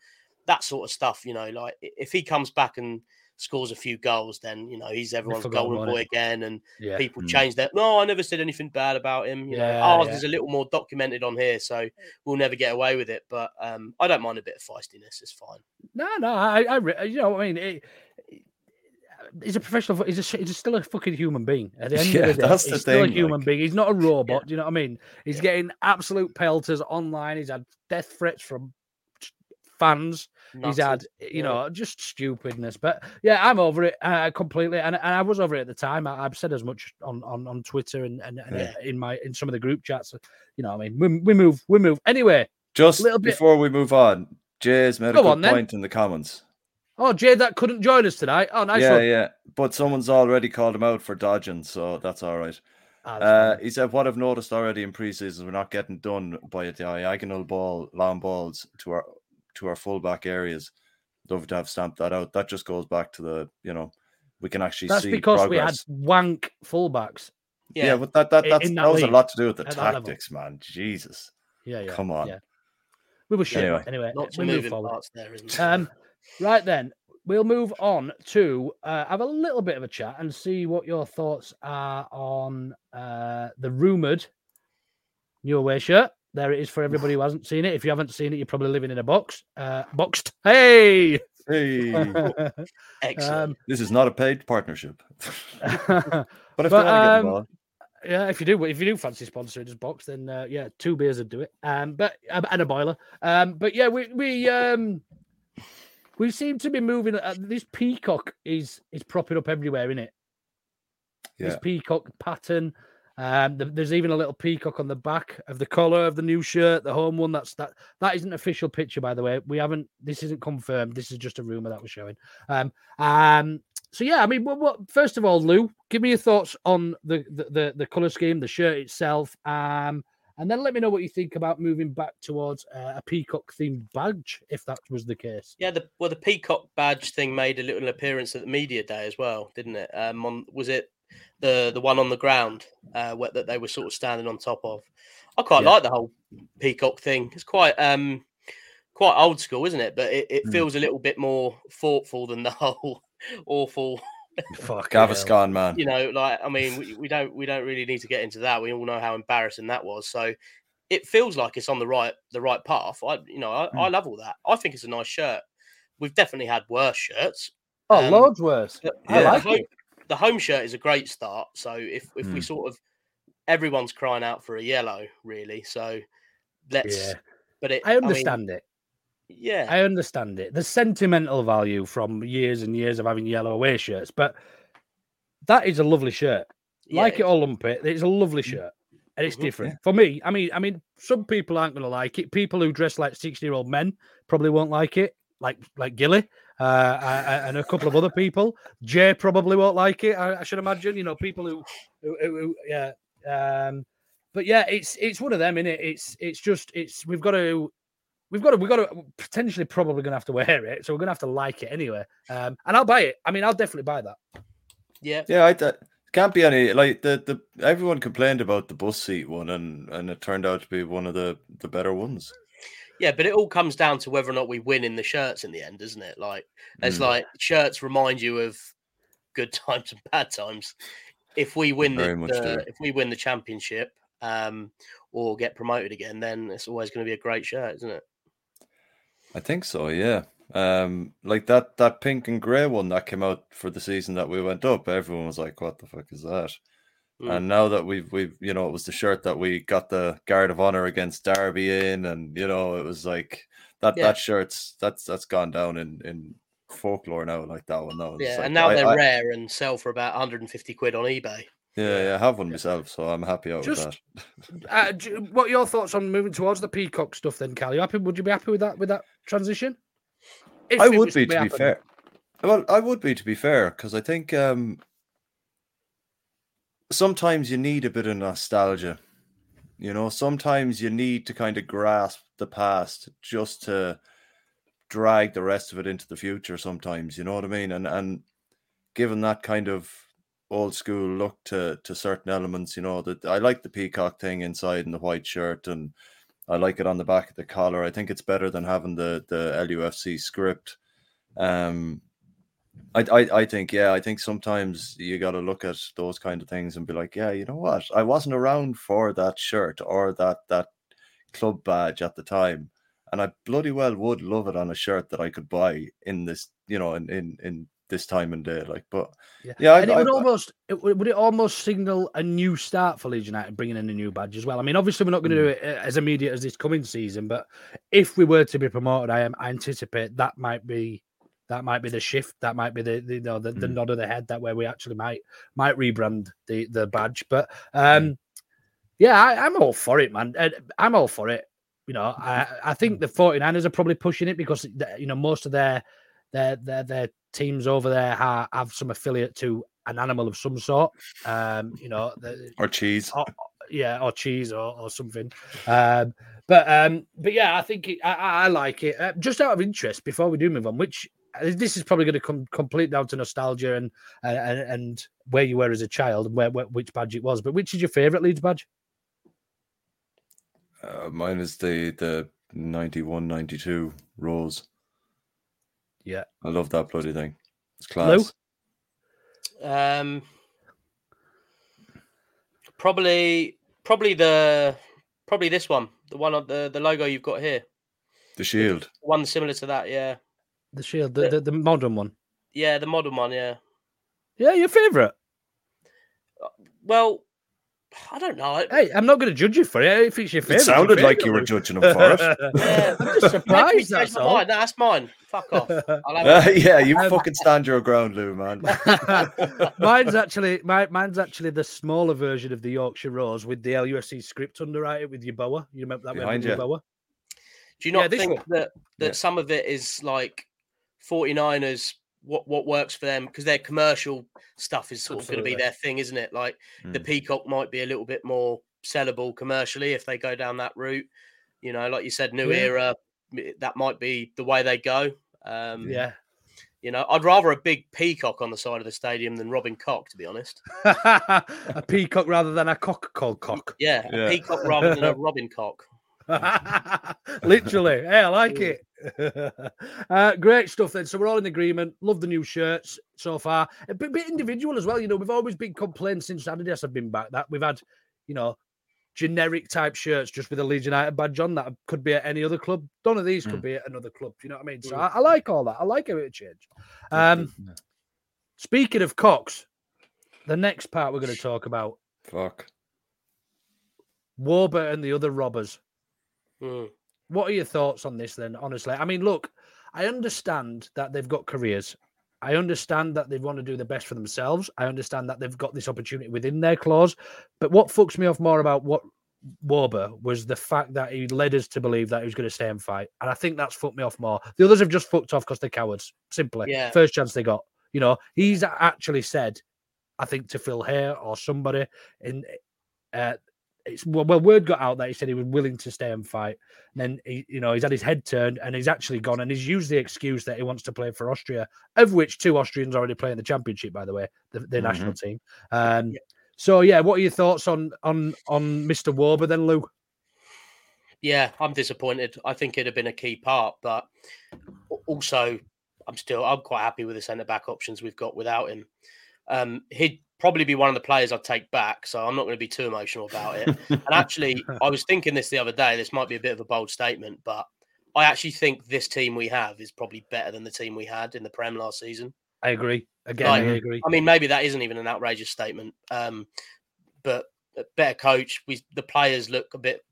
that sort of stuff. You know, like if he comes back and scores a few goals, then you know he's everyone's golden boy it. again, and yeah people Mm. change that. No, I never said anything bad about him. You know, ours yeah. is a little more documented on here, so we'll never get away with it. But um, I don't mind a bit of feistiness. It's fine. no no i i you know what i mean it, He's a professional. He's a, he's just still a fucking human being. At the end Yeah, of the day, that's the he's still a thing, human like- being. He's not a robot. Do you know what I mean? He's getting absolute pelters online. He's had death threats from fans. He's had, you know, just stupidness. But yeah, I'm over it uh, completely, and, and I was over it at the time. I, I've said as much on on, on Twitter and, and, and Yeah. in my in some of the group chats. You know, I mean, we, we move, we move. Anyway, Just before we move on, Jay's made a good point in the comments. oh Jay, that couldn't join us tonight. Oh, nice yeah, one. yeah. But someone's already called him out for dodging, so that's all right. Ah, that's Uh, he said, "What I've noticed already in preseason, we're not getting done by a diagonal ball, long balls to our to our fullback areas. Love to have stamped that out. That just goes back to the, you know, we can actually That's see because we had wank fullbacks. Yeah, Yeah, but that that in- that's, that, that was a lot to do with the at that level. tactics, man. Jesus, Yeah, yeah. come on. yeah. We were shit. Anyway. Anyway, lots we move forward. parts there, isn't there? Um, right then, we'll move on to uh, have a little bit of a chat and see what your thoughts are on uh, the rumored new away shirt. There it is for everybody who hasn't seen it. If you haven't seen it, you're probably living in a box. Uh, boxed. Hey, Hey, Excellent. Um, this is not a paid partnership. but if But, they want to um, involved, yeah, if you do, if you do fancy sponsoring this box, then uh, yeah, two beers would do it. Um, but um, and a boiler. Um, but yeah, we we um we seem to be moving. Uh, this peacock is is propping up everywhere, in it. This peacock pattern. Um, th- there's even a little peacock on the back of the collar of the new shirt, the home one. That's that. That isn't official picture, by the way. We haven't. This isn't confirmed. This is just a rumor that we're showing. Um, um. So yeah, I mean, what, what? First of all, Lu, give me your thoughts on the the the, the color scheme, the shirt itself, um, and then let me know what you think about moving back towards uh, a peacock themed badge, if that was the case. Yeah, the well, the peacock badge thing made a little appearance at the media day as well, didn't it? Um, on was it the the one on the ground uh, where, that they were sort of standing on top of? I quite Yeah. like the whole peacock thing. It's quite um quite old school, isn't it? But it, it Mm. feels a little bit more thoughtful than the whole awful. Fuck hell. Gaviscon man. You know, like I mean, we, we don't we don't really need to get into that. We all know how embarrassing that was. So it feels like it's on the right the right path. I you know I, I love all that. I think it's a nice shirt. We've definitely had worse shirts. Oh, Um, loads worse. I Yeah. like the it. The home shirt is a great start. So if if we Mm. sort of everyone's crying out for a yellow, really. So let's. Yeah. But it, I mean, understand it. yeah, I understand it. The sentimental value from years and years of having yellow away shirts, but that is a lovely shirt. yeah, like it or lump it, it's a lovely shirt. And it's Mhm. different. For me, I mean, I mean, some people aren't gonna like it. People who dress like 60-year-old men probably won't like it, like like Gilly, uh, uh, and a couple of other people. Jay probably won't like it, I, I should imagine. You know, people who, who, who, who- yeah. Um, but yeah, it's it's one of them, is it? It's it's just it's we've got to we've got to we've got to potentially probably gonna have to wear it, so we're gonna have to like it anyway. Um, and I'll buy it. I mean, I'll definitely buy that. yeah, Yeah, I th- can't be any like the the everyone complained about the bus seat one, and and it turned out to be one of the the better ones. Yeah. But it all comes down to whether or not we win in the shirts in the end, isn't it? Like it's Mm. like shirts remind you of good times and bad times. If we win Very the, much the if we win the championship um, or get promoted again, then it's always going to be a great shirt, isn't it? I think so. Yeah. Um, like that that pink and grey one that came out for the season that we went up. Everyone was like, "What the fuck is that?" Mm. And now that we've we've you know it was the shirt that we got the guard of honor against Derby in, and you know it was like that Yeah. that shirt's that's that's gone down in in folklore now. Like that one now. Yeah, like, and now I- they're I- rare and sell for about 150 quid on eBay. Yeah, yeah, I have one myself, so I'm happy out Just- with that. Uh, what are your thoughts on moving towards the peacock stuff then, Cal? You happy? Would you be happy with that with that transition? If I would be to be happen. fair. Well, I would be to be fair because I think um sometimes you need a bit of nostalgia. You know, sometimes you need to kind of grasp the past just to drag the rest of it into the future sometimes, you know what I mean? And and given that kind of old school look to to certain elements, you know, that I like the peacock thing inside and the white shirt and I like it on the back of the collar. I think it's better than having the the LUFC script. Um, I, I I think yeah, I think sometimes you got to look at those kind of things and be like, yeah, you know what? I wasn't around for that shirt or that that club badge at the time, and I bloody well would love it on a shirt that I could buy in this, you know, in in in this time and day. Like, but Yeah, yeah, I, and it I- would almost it, would would it almost signal a new start for Leeds United, bringing in a new badge as well. I mean, obviously we're not going to do Mm. it uh, as immediate as this coming season, but if we were to be promoted, I am I anticipate that might be that might be the shift. That might be the, the you know the, the Mm. nod of the head that way we actually might might rebrand the the badge. But um, yeah, I, I'm all for it, man. I'm all for it. You know, I, I think the 49ers are probably pushing it because you know most of their their their their teams over there ha- have some affiliate to an animal of some sort. Um, you know, the, or cheese. or, yeah, or cheese or, or something. Um, but um, but yeah, I think it, I, I like it. Uh, just out of interest, before we do move on, which this is probably going to come complete down to nostalgia and and, and and where you were as a child and where, where which badge it was. But which is your favourite Leeds badge? Uh, mine is the the 91, 92 rose. Yeah. I love that bloody thing. It's class. Um, probably, probably the, probably this one, the one on the the logo you've got here, The shield. one similar to that. Yeah, The shield, the, the, the modern one. Yeah, the modern one. Yeah. Yeah, your favourite. Well, I don't know. Hey, I'm not going to judge you for it. If it's your favourite, It sounded like you were judging him for it. Yeah, I'm just surprised. Maybe That's change my all. mind. No, that's mine. Fuck off. I'll have Uh, yeah, you Um, fucking stand your ground, Lu, man. mine's actually my, mine's actually the smaller version of the Yorkshire Rose with the LUFC script underwrite it with your boa. You remember that Behind with your you. boa? Do you not Yeah, think one. that that Yeah. some of it is like 49ers? What what works for them because their commercial stuff is sort of going to be their thing, isn't it? Like the Mm. peacock might be a little bit more sellable commercially if they go down that route. You know, like you said, new Yeah. era. That might be the way they go. Um, Yeah. You know, I'd rather a big peacock on the side of the stadium than Robin Koch, to be honest. a peacock rather than a cock called cock. Yeah, Yeah. a peacock rather than a Robin Koch. Literally. Hey, I like it. uh, great stuff then. So we're all in agreement. Love the new shirts so far. A bit, bit individual as well. You know, we've always been complaining since Adidas have been back that we've had, you know, generic type shirts just with a Leeds United badge on that could be at any other club. None of these could Mm. be at another club. Do you know what I mean? So I, I like all that. I like a bit of change. Um, speaking of Cox, the next part we're going to talk about Fuck. Warburton and the other robbers. Mm. What are your thoughts on this then? Honestly, I mean, look, I understand that they've got careers. I understand that they want to do the best for themselves. I understand that they've got this opportunity within their clause. But what fucks me off more about what Wöber was the fact that he led us to believe that he was going to stay and fight. And I think that's fucked me off more. The others have just fucked off because they're cowards. Simply. Yeah. First chance they got. You know, he's actually said, I think to Phil Hay or somebody in uh it's well, well, word got out that he said he was willing to stay and fight. And then he, you know, he's had his head turned and he's actually gone and he's used the excuse that he wants to play for Austria, of which two Austrians already play in the championship, by the way, the, the national team. Um, so yeah, what are your thoughts on on on Mr. Wöber then, Lu? Yeah, I'm disappointed. I think it'd have been a key part, but also I'm still I'm quite happy with the centre back options we've got without him. Um, he'd probably be one of the players I'd take back, so I'm not going to be too emotional about it. and actually, I was thinking this the other day. This might be a bit of a bold statement, but I actually think this team we have is probably better than the team we had in the Prem last season. I agree. Again, Like, I agree. I mean, maybe that isn't even an outrageous statement, um, but better coach. We the players look a bit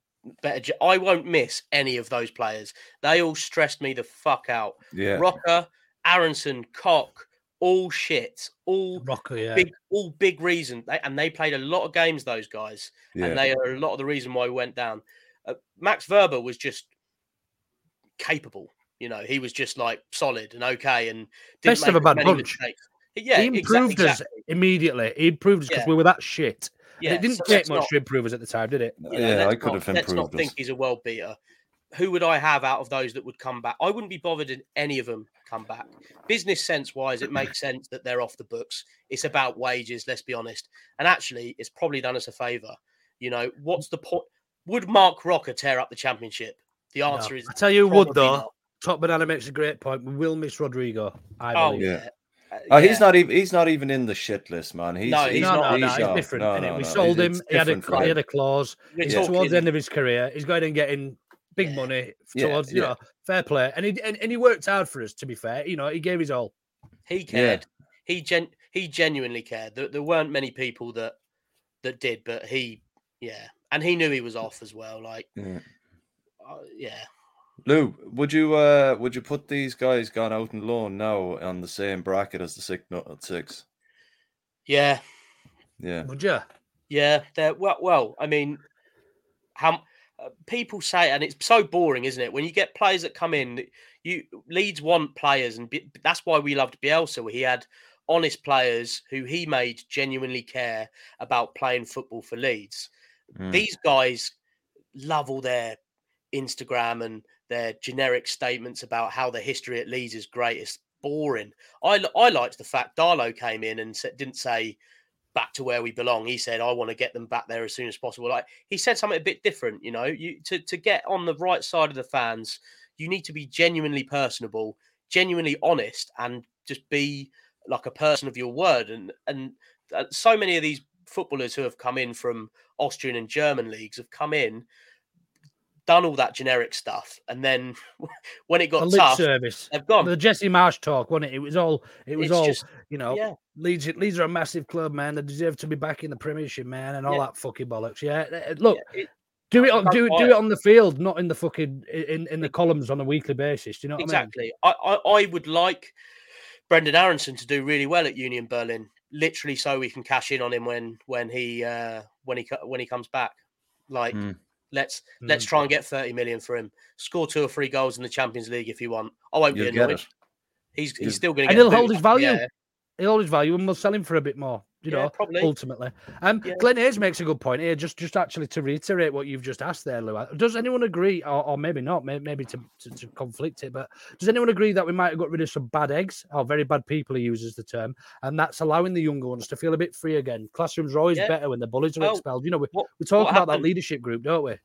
better. I won't miss any of those players. They all stressed me the fuck out. Yeah. Roca, Aaronson, Koch, all shit, all Roca, yeah. big, all big reason. They, and they played a lot of games. Those guys, Yeah. and they are a lot of the reason why we went down. Uh, Max Wöber was just capable. You know, he was just like solid and okay, and didn't Best of make a bad many bunch. mistakes. Yeah, he exa- improved us exactly. immediately. He improved us because Yeah. we were that shit. And it didn't so take much not- to improve us at the time, did it? you know, yeah, I could not- have Let's not improved think he's a world beater. Who would I have out of those that would come back? I wouldn't be bothered in any of them come back. Business sense wise, it makes sense that they're off the books. It's about wages, let's be honest. And actually, it's probably done us a favour. You know, what's the point? Would Marc Roca tear up the championship? The No. answer is I tell you who would though. not. Top Banana makes a great point. We will miss Rodrigo. I Oh, believe. Yeah. Uh, Oh, yeah. he's not even he's not even in the shit list, man. He's No, he's he's no, not. no, no, he's it's different. No, no, we no. sold It's- him. He had, a, he had a clause. We're It's towards the end of his career. He's going and getting big Yeah. money Yeah, towards, you know, fair play. And he and, and he worked hard for us, to be fair. You know, he gave his all. He cared. He gen he genuinely cared. There, there weren't many people that that did, but he, yeah, and he knew he was off as well. Like, Yeah. uh, yeah, Lu, would you uh would you put these guys gone out on loan now on the same bracket as the six not six? yeah, Yeah. Would you? yeah. They're well. Well, I mean, how people say, and it's so boring, isn't it? When you get players that come in, you Leeds want players, and Bi- that's why we loved Bielsa. He had honest players who he made genuinely care about playing football for Leeds. Mm. these guys love all their Instagram and their generic statements about how the history at Leeds is great. It's boring. I I liked the fact Darlow came in and said, didn't say back to where we belong. He said, I want to get them back there as soon as possible. Like he said something a bit different, you know. You to, to get on the right side of the fans, you need to be genuinely personable, genuinely honest, and just be like a person of your word. And and uh, so many of these footballers who have come in from Austrian and German leagues have come in. Done all that generic stuff, and then when it got The tough, service. they've gone. The Jesse Marsch talk, wasn't it? It was all. It was It's all. just- you know, yeah. Leeds. Leeds are a massive club, man. They deserve to be back in the Premiership, man, and all Yeah. that fucking bollocks. Yeah. uh, Look, Yeah, it- do it on do it do it on the field, not in the fucking in in the columns on a weekly basis. Do you know what exactly. I, I, I would like Brenden Aaronson to do really well at Union Berlin, literally, so we can cash in on him when when he uh, when he when he comes back. Like, Mm. Let's let's Mm. try and get thirty million for him. Score two or three goals in the Champions League if you want. I won't You'll be annoyed. He's he's still going to And he'll hold his value. Yeah? He'll hold his value, and we'll sell him for a bit more. You Yeah, know, probably. ultimately. Um, Yeah. Glenn Hayes makes a good point here. Just just actually to reiterate what you've just asked there, Lu. Does anyone agree, or, or maybe not, maybe, maybe to, to to conflict it, but does anyone agree that we might have got rid of some bad eggs, or very bad people? He uses the term, and that's allowing the younger ones to feel a bit free again. Classrooms are always Yeah. better when the bullies are Well, expelled. You know, we, what- we talk about that leadership group, don't we?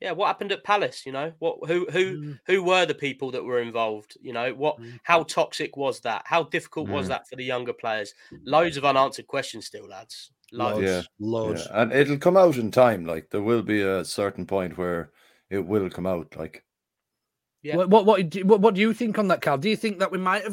Yeah. What happened at Palace? You know, what who who Mm. who were the people that were involved? You know, what Mm. how toxic was that? How difficult was Mm. that for the younger players? Loads of unanswered questions still, lads. Loads. Yeah. loads. Yeah, and it'll come out in time. Like there will be a certain point where it will come out. Like Yeah. What, what what what what do you think on that, Cal? Do you think that we might have?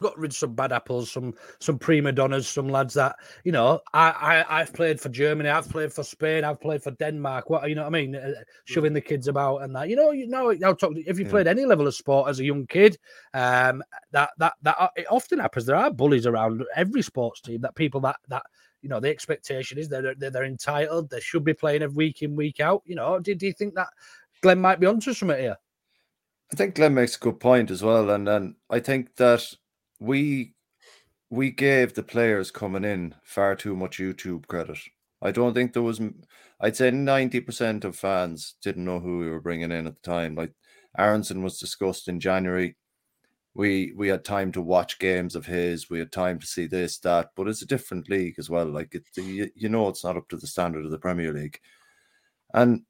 Got rid of some bad apples, some some prima donnas, some lads that you know. I, I I've played for Germany, I've played for Spain, I've played for Denmark. What you know what I mean? Uh, shoving the kids about and that. You know, you know. I'll talk. If you Yeah. played any level of sport as a young kid, um, that that that uh, it often happens. There are bullies around every sports team. That people that that. You know, the expectation is they're, they're they're entitled. They should be playing every week in, week out. You know, do, do you think that Glenn might be onto something here? I think Glenn makes a good point as well, and and I think that we we gave the players coming in far too much YouTube credit. I don't think there was. I'd say ninety percent of fans didn't know who we were bringing in at the time. Like Aaronson was discussed in January. We we had time to watch games of his. We had time to see this that, but it's a different league as well. Like it, you, know, it's not up to the standard of the Premier League, and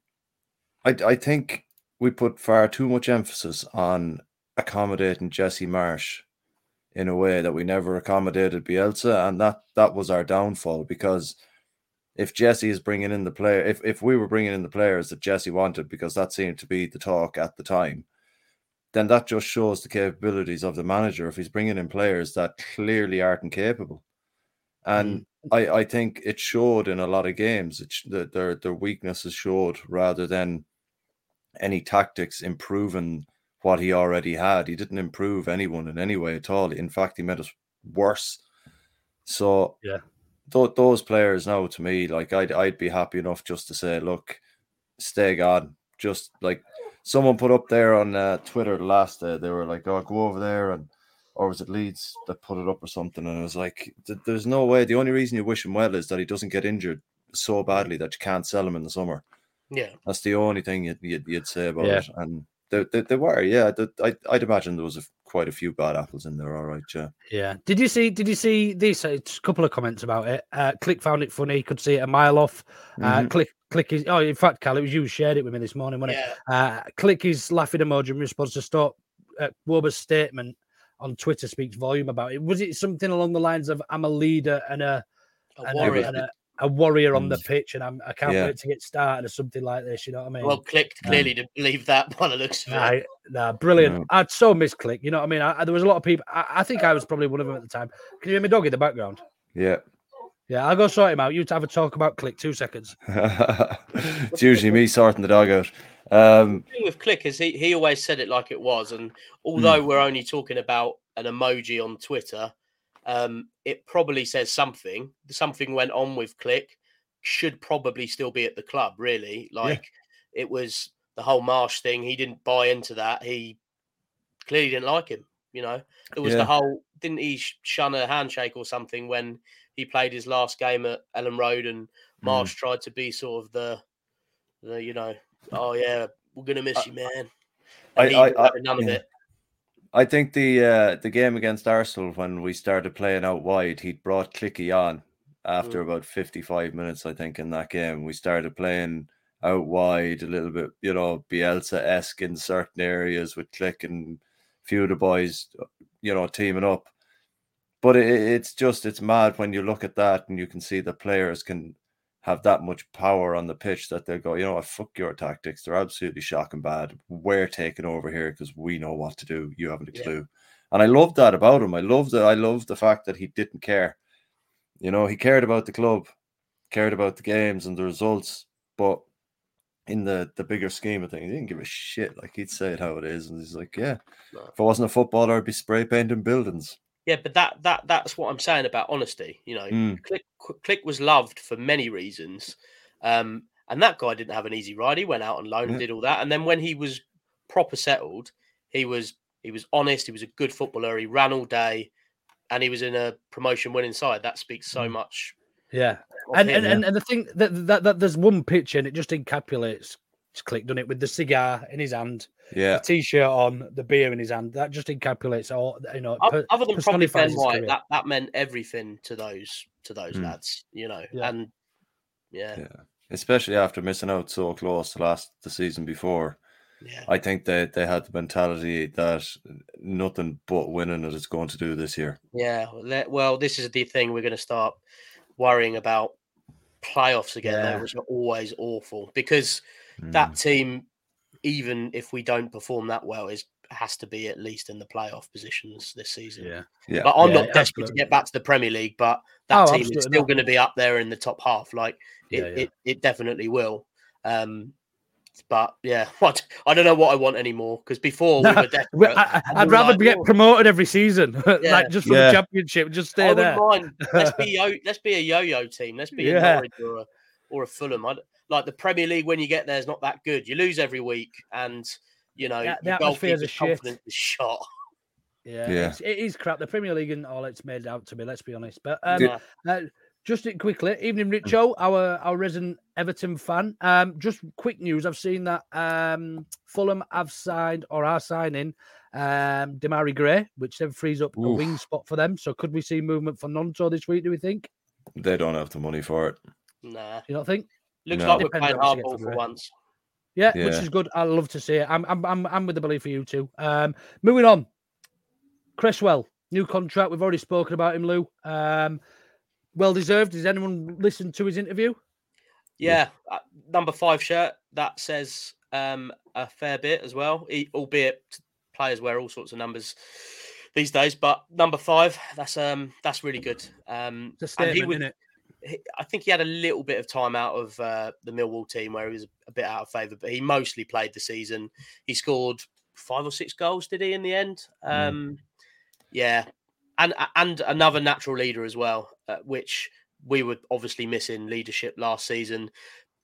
I I think we put far too much emphasis on accommodating Jesse Marsch in a way that we never accommodated Bielsa, and that that was our downfall. Because if Jesse is bringing in the player, if if we were bringing in the players that Jesse wanted, because that seemed to be the talk at the time, then that just shows the capabilities of the manager. If he's bringing in players that clearly aren't capable, and mm. I I think it showed in a lot of games. It their their weaknesses showed rather than any tactics improving what he already had. He didn't improve anyone in any way at all. In fact, he made us worse. So Yeah. tho- those players now, to me, like I'd I'd be happy enough just to say, look, stay on. Just like someone put up there on uh, Twitter the last day, they were like, "Oh, go over there," and or was it Leeds that put it up or something? And it was like, "There's no way." The only reason you wish him well is that he doesn't get injured so badly that you can't sell him in the summer. Yeah. That's the only thing you'd, you'd, you'd say about Yeah. it. And they, they, they were, yeah. The, I, I'd imagine there was a, quite a few bad apples in there. All right, yeah. Yeah. Did you see? Did you see this? A couple of comments about it. Uh, Klich found it funny. He could see it a mile off. Uh, Mhm. Klich. Klich is. Oh, in fact, Cal, it was you who shared it with me this morning, wasn't Yeah. it? Uh, Klich is laughing emoji in response to stop uh, Wöber's statement on Twitter speaks volume about it. Was it something along the lines of "I'm a leader and a A and, warrior. A, and a, a warrior on the Mm. pitch, and I'm, I can't Yeah. wait to get started," or something like this. You know what I mean? Well, clicked clearly to believe that by the looks of it. Nah, nah, brilliant. No. I'd so miss Klich. You know what I mean? I, I- there was a lot of people. I, I think I was probably one of them at the time. Can you hear my dog in the background? Yeah. Yeah, I'll go sort him out. You have a talk about Klich. Two seconds. it's usually me sorting the dog out. Um, the thing with Klich is he, he always said it like it was, and although mm. we're only talking about an emoji on Twitter, um, it probably says something. Something went on with Klich. Should probably still be at the club. Really, like yeah. it was the whole Marsch thing. He didn't buy into that. He clearly didn't like him. You know, there was yeah. the whole didn't he shun a handshake or something when he played his last game at Elland Road and Marsch mm. tried to be sort of the, the you know, oh yeah, we're gonna miss you, man. I, I, I, none of it. I think the uh, the game against Arsenal when we started playing out wide, he brought Clicky on after mm. about 55 minutes, I think, in that game. We started playing out wide a little bit, you know, Bielsa esque in certain areas with Klich and a few of the boys, you know, teaming up. But it, it's just it's mad when you look at that and you can see the players can have that much power on the pitch that they go, you know what, fuck your tactics. They're absolutely shocking bad. We're taking over here because we know what to do. You haven't a clue. Yeah. And I love that about him. I love that. I love the fact that he didn't care. You know, he cared about the club, cared about the games and the results, but in the the bigger scheme of things, he didn't give a shit. Like he'd say it how it is, and he's like, "Yeah, no. if I wasn't a footballer, I'd be spray painting buildings." Yeah, but that that that's what I'm saying about honesty. You know, mm. Klich, Klich was loved for many reasons, um, and that guy didn't have an easy ride. He went out on loan yeah. and did all that, and then when he was proper settled, he was he was honest. He was a good footballer. He ran all day, and he was in a promotion winning side. That speaks so mm. much. Yeah, and, him, and, yeah. and and the thing that, that that there's one picture and it just encapsulates Klich done it with the cigar in his hand, yeah, t-shirt on, the beer in his hand. That just encapsulates all you know. Other than probably Ben White, that, that meant everything to those to those mm. lads, you know, yeah. and yeah. yeah, especially after missing out so close to last the season before. Yeah. I think they, they had the mentality that nothing but winning it is going to do this year. Yeah, well, this is the thing we're going to start worrying about playoffs again, yeah. which are always awful because mm. that team, even if we don't perform that well, is has to be at least in the playoff positions this season. Yeah, yeah. But I'm yeah, not desperate absolutely. to get back to the Premier League, but that oh, team is still going to be up there in the top half. Like it, yeah, it, it definitely will. Um, but yeah, what I don't know what I want anymore because before we were desperate. I, would rather like, get promoted every season, yeah. like just from yeah. the championship, just stay I there. Mind. Let's be yo, let's be a yo-yo team. Let's be yeah. a Norwich or a, or a Fulham. I, like the Premier League, when you get there, is not that good. You lose every week, and you know yeah, the atmosphere is confidence is shot. Yeah, yeah. It's, it is crap. The Premier League and all it's made out to be. Let's be honest. But um, uh, just it quickly, evening, mm. Richo, our our resident Everton fan. Um, just quick news. I've seen that um, Fulham have signed or are signing um, Demarai Gray, which then frees up Oof. a wing spot for them. So could we see movement for Gnonto this week? Do we think? They don't have the money for it. Nah, you don't think? Looks no. like we're playing hardball for once. Yeah, yeah, which is good. I love to see it. I'm I'm I'm, I'm with the belief for you too. Um, moving on. Cresswell, new contract. We've already spoken about him, Lu. Um, well deserved. Does anyone listen to his interview? Yeah, uh, number five shirt that says um, a fair bit as well. He, albeit players wear all sorts of numbers these days, but number five that's um that's really good. Um, it's a statement, he would, he, I think he had a little bit of time out of uh, the Millwall team where he was a bit out of favour, but he mostly played the season. He scored five or six goals, did he? In the end, mm. um, yeah, and and another natural leader as well, uh, which we were obviously missing leadership last season.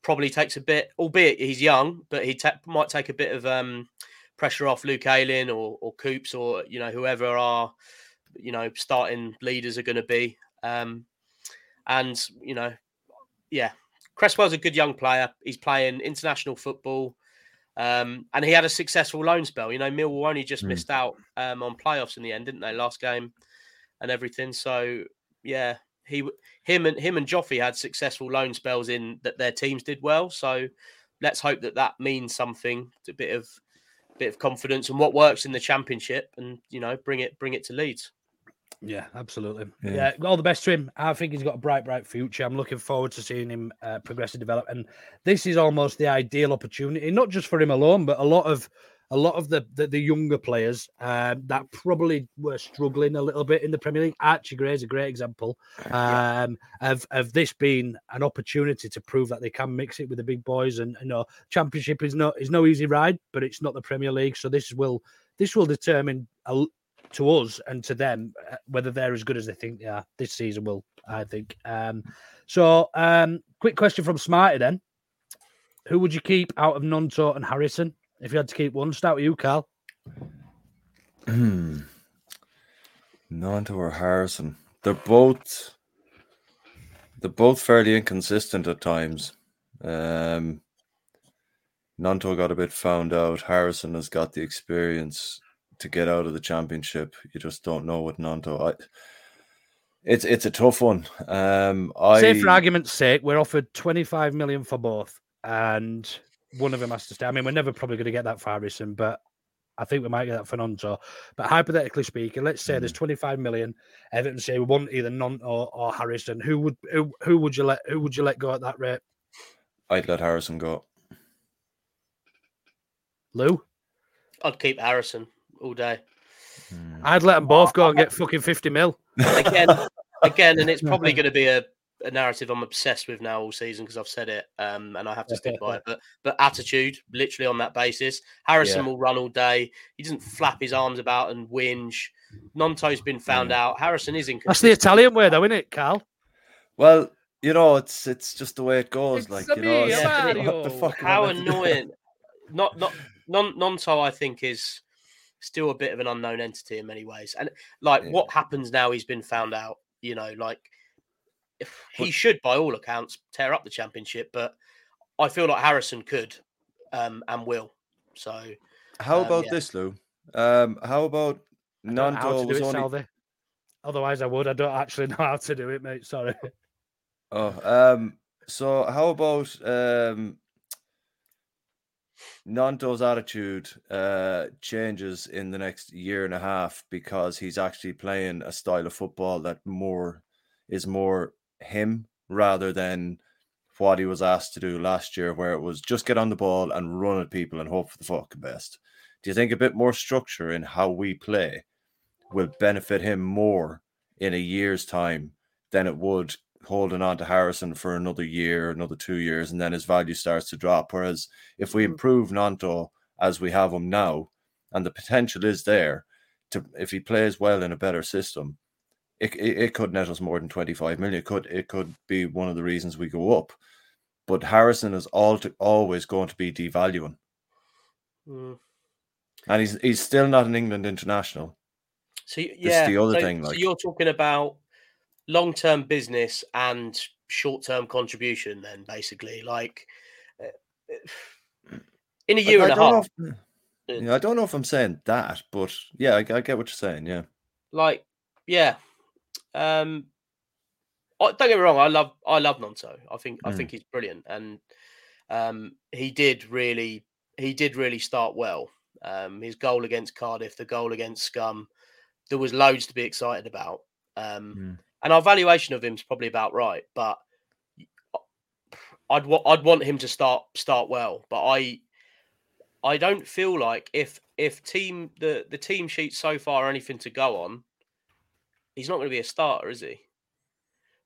Probably takes a bit, albeit he's young, but he might take a bit of um, pressure off Luke Ayling or or Coops or you know whoever our you know starting leaders are going to be. Um, and you know, yeah, Cresswell's a good young player. He's playing international football. Um, and he had a successful loan spell. You know, Millwall only just mm. missed out um, on playoffs in the end, didn't they? Last game and everything. So yeah, he him and him and Joffy had successful loan spells in that their teams did well. So let's hope that that means something, It's a bit of bit of confidence and what works in the championship, and you know bring it bring it to Leeds. Yeah, absolutely. Yeah. yeah. all the best to him. I think he's got a bright, bright future. I'm looking forward to seeing him uh, progress and develop. And this is almost the ideal opportunity, not just for him alone, but a lot of a lot of the the, the younger players um, that probably were struggling a little bit in the Premier League. Archie Gray is a great example um, of of this being an opportunity to prove that they can mix it with the big boys. And you know, Championship is not is no easy ride, but it's not the Premier League, so this will this will determine a, to us and to them uh, whether they're as good as they think they are. This season will, I think. Um, so, um, quick question from Smarty then. Who would you keep out of Gnonto and Harrison if you had to keep one? Start with you, Karl. Hmm. Gnonto or Harrison? They're both they're both fairly inconsistent at times. Um, Gnonto got a bit found out. Harrison has got the experience to get out of the championship. You just don't know with Gnonto. I, it's it's a tough one. Um, I say for argument's sake, we're offered twenty five million for both, and one of them has to stay. I mean, we're never probably going to get that for Harrison, but I think we might get that for Gnonto. But hypothetically speaking, let's say mm. there's 25 million. Everton say we want either Gnonto or, or Harrison. Who would who, who would you let who would you let go at that rate? I'd let Harrison go. Lu, I'd keep Harrison all day. Mm. I'd let them both go and get fucking 50 mil. Again, again, and it's probably going to be a, a narrative I'm obsessed with now all season because I've said it, um, and I have to stick by it. But but attitude, literally on that basis, Harrison yeah. will run all day. He doesn't flap his arms about and whinge. Gnonto's been found yeah. out. Harrison is in. That's the Italian way, though, isn't it, Karl? Well, you know, it's it's just the way it goes. It's like you know, yeah, what the fuck? How annoying! not not non Gnonto, I think is still a bit of an unknown entity in many ways. And like, yeah. what happens now? He's been found out. You know, like he should, by all accounts, tear up the championship. But I feel like Harrison could um, and will. So, how um, about yeah. this, Lu? Um, how about Gnonto was it, only... Otherwise, I would. I don't actually know how to do it, mate. Sorry. Oh, um, so how about um, Gnonto's attitude uh, changes in the next year and a half because he's actually playing a style of football that more is more him rather than what he was asked to do last year, where it was just get on the ball and run at people and hope for the fucking best. Do you think a bit more structure in how we play will benefit him more in a year's time than it would holding on to Harrison for another year, another two years, and then his value starts to drop. Whereas if we mm. improve Gnonto as we have him now, and the potential is there to if he plays well in a better system, it, it, it could net us more than 25 million. It could it could be one of the reasons we go up. But Harrison is all to, always going to be devaluing. Mm. And he's he's still not an England international. So yeah, the other so, thing. Like, so you're talking about long term business and short term contribution. Then basically, like uh, in a year I, and a half. If, yeah, I don't know if I'm saying that, but yeah, I, I get what you're saying. Yeah, like yeah, um, I, don't get me wrong. I love I love Gnonto. I think mm. I think he's brilliant, and um, he did really he did really start well. Um, his goal against Cardiff, the goal against Scum, there was loads to be excited about. Um, mm and our valuation of him is probably about right. But I'd I'd want him to start start well, but I I don't feel like if if team the the team sheet so far are anything to go on, he's not going to be a starter, is he?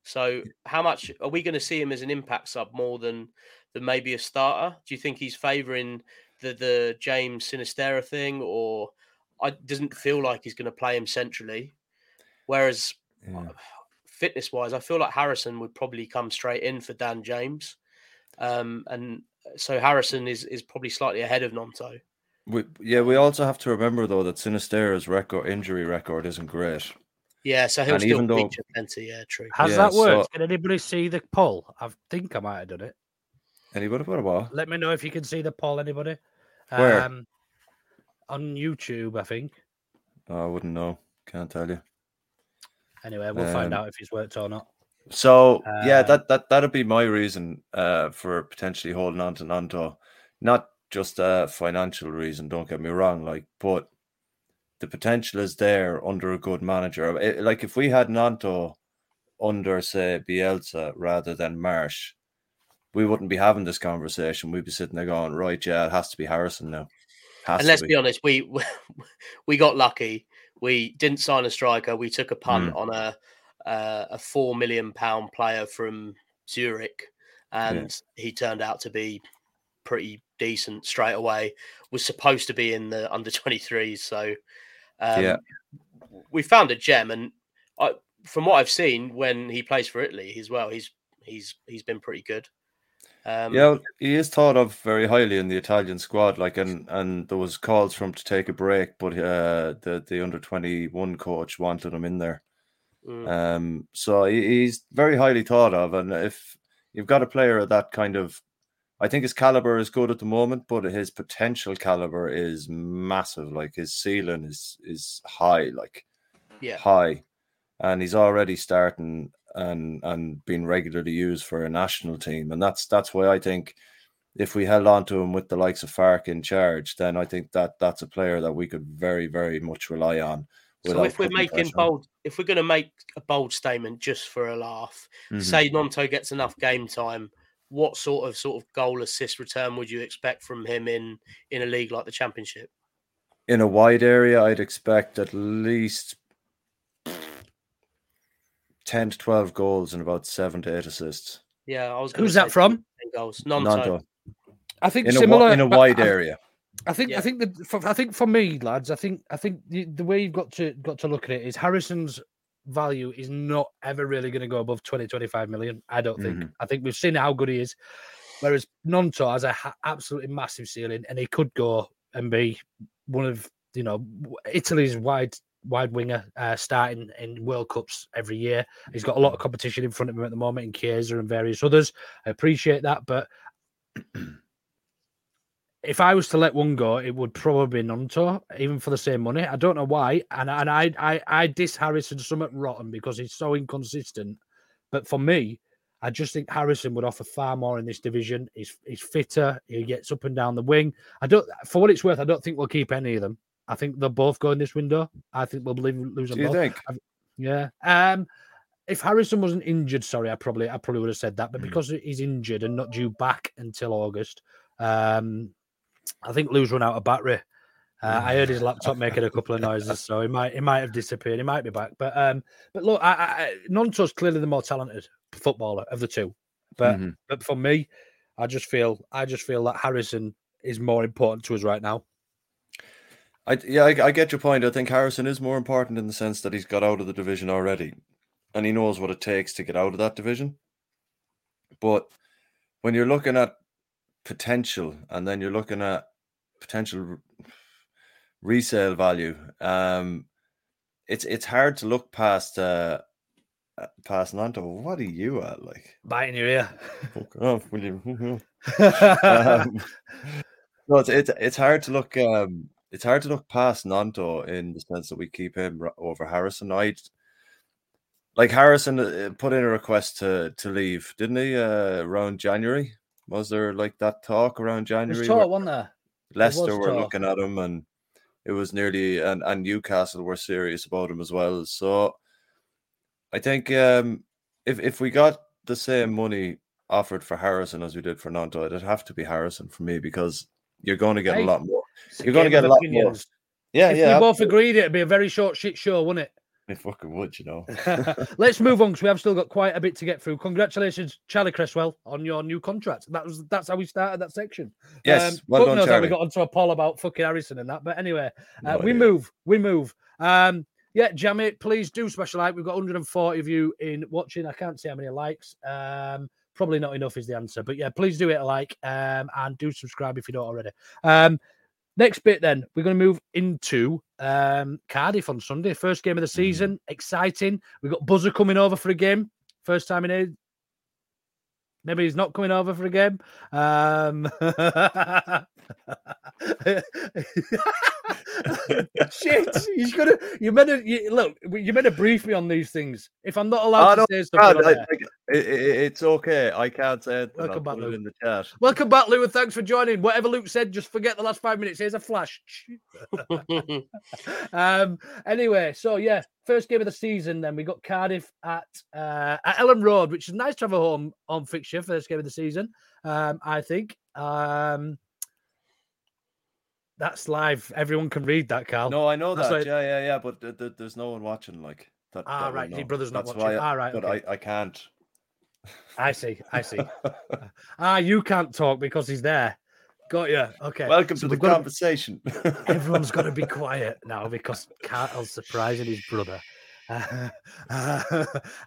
So how much are we going to see him as an impact sub more than than maybe a starter? Do you think he's favouring the the James Sinisterra thing, or I doesn't feel like he's going to play him centrally? Whereas fitness wise, I feel like Harrison would probably come straight in for Dan James. Um, and so Harrison is is probably slightly ahead of Gnonto. We, yeah, we also have to remember though that Sinisterra's record injury record isn't great. Yeah, so he'll and still though, feature plenty. Yeah, true. Has yeah, that worked? So, Can anybody see the poll? I think I might have done it. Anybody? What about? Let me know if you can see the poll. Anybody? Where? Um, on YouTube, I think. Oh, I wouldn't know. Can't tell you. Anyway, we'll um, find out if he's worked or not. So uh, yeah, that that that'd be my reason uh, for potentially holding on to Gnonto. not just a financial reason. Don't get me wrong, like, but the potential is there under a good manager. It, like if we had Gnonto under say Bielsa rather than Marsch, we wouldn't be having this conversation. We'd be sitting there going, right, yeah, it has to be Harrison now. Has and let's be. be honest, we we got lucky. We didn't sign a striker. We took a punt Mm. on a uh, a four million pound player from Zurich, and he turned out to be pretty decent straight away. Was supposed to be in the under twenty threes, so um, Yeah. we found a gem. And I, from what I've seen, when he plays for Italy as well, he's he's he's been pretty good. Um, yeah, he is thought of very highly in the Italian squad. Like, and and there was calls for him to take a break, but uh, the the under twenty one coach wanted him in there. Mm. Um, so he, he's very highly thought of, and if you've got a player of that kind of, I think his caliber is good at the moment, but his potential caliber is massive. Like his ceiling is is high, like Yeah. high, and he's already starting and and being regularly used for a national team, and that's that's why I think if we held on to him with the likes of Farke in charge, then I think that that's a player that we could very very much rely on. So if we're making bold, if we're going to make a bold statement just for a laugh, Mhm. say Gnonto gets enough game time, what sort of sort of goal assist return would you expect from him in in a league like the Championship? in a wide area, I'd expect at least 10 to 12 goals and about seven to eight assists. Yeah, I was. gonna Who's that from? Goals. Gnonto. Gnonto. I think In similar wi- in a wide I- area. I think I think that for, I think for me, lads, I think I think the, the way you've got to got to look at it is Harrison's value is not ever really going to go above 20, 25 million. I don't think. Mhm. I think we've seen how good he is. Whereas Gnonto has a ha- absolutely massive ceiling, and he could go and be one of you know Italy's wide wide winger uh, starting in World Cups every year. He's got a lot of competition in front of him at the moment in Chiesa and various others. I appreciate that, but if I was to let one go, it would probably be Gnonto, even for the same money. I don't know why, and and I I I diss Harrison somewhat rotten because he's so inconsistent. But for me, I just think Harrison would offer far more in this division. He's he's fitter. He gets up and down the wing. I don't, for what it's worth, I don't think we'll keep any of them. I think they'll both go in this window. I think we'll leave, lose them Do you both. think? I've- yeah. Um, if Harrison wasn't injured, sorry, I probably I probably would have said that. But because he's injured and not due back until August, um, I think Lu's run out of battery. Uh, I heard his laptop making a couple of noises, so he might he might have disappeared. He might be back, but um, but look, I, I, Gnonto's clearly the more talented footballer of the two. But Mhm. but for me, I just feel I just feel that Harrison is more important to us right now. I, yeah, I, I get your point. I think Harrison is more important in the sense that he's got out of the division already and he knows what it takes to get out of that division. But when you're looking at potential and then you're looking at potential re- resale value, um, it's it's hard to look past uh, uh, past Gnonto. What are you at? Like, Biting your ear. fuck off, will you? um, no, it's, it's it's hard to look. Um, it's hard to look past Gnonto in the sense that we keep him over Harrison. I like Harrison uh, put in a request to to leave, didn't he? Uh, around January, was there like that talk around January? Talk, wasn't there? There was Leicester were talk. looking at him, and it was nearly and and Newcastle were serious about him as well. So I think um, if if we got the same money offered for Harrison as we did for Gnonto, it'd have to be Harrison for me because you're going to get Hey, a lot more. You're going to get a lot more. opinions. Yeah, if yeah. we both agreed it'd be a very short shit show, wouldn't it? I fucking would, you know. Let's move on because we have still got quite a bit to get through. Congratulations, Charlie Cresswell, on your new contract. That was that's how we started that section. Yes, um, well done, knows how we Charlie. got onto a poll about fucking Harrison and that. But anyway, uh, No we move, we move. Um, yeah, Jamie, please do special like. We've got 140 of you in watching. I can't see how many likes. Um, probably not enough is the answer. But yeah, please do it a like um, and do subscribe if you don't already. Um, next bit, then we're going to move into um, Cardiff on Sunday. First game of the season. Exciting. We've got Buzzer coming over for a game. First time in. Maybe he's not coming over for a game. Um, shit, he's gonna. You better you, look. You better brief me on these things. If I'm not allowed Oh, to no, say something, God, on I air. think it, it, it's okay. I can't say it. Welcome back, put Lu. in the chat. Welcome back, Lu, and thanks for joining. Whatever Luke said, just forget the last five minutes. Here's a flash. um. Anyway, so yeah, first game of the season. Then we got Cardiff at uh, at Elland Road, which is nice to have a home on fixture. First game of the season, um, I think. Um. that's live. Everyone can read that, Karl. No, I know That's that. like- Yeah, yeah, yeah. But th- th- there's no one watching. Like that. Ah, that right, your brother's not That's watching. why I- Ah, right, But okay. I, I can't. I see. I see. ah, you can't talk because he's there. Got you. Okay. Welcome So to the we've to- conversation. Everyone's got to be quiet now because Karl's surprising his brother.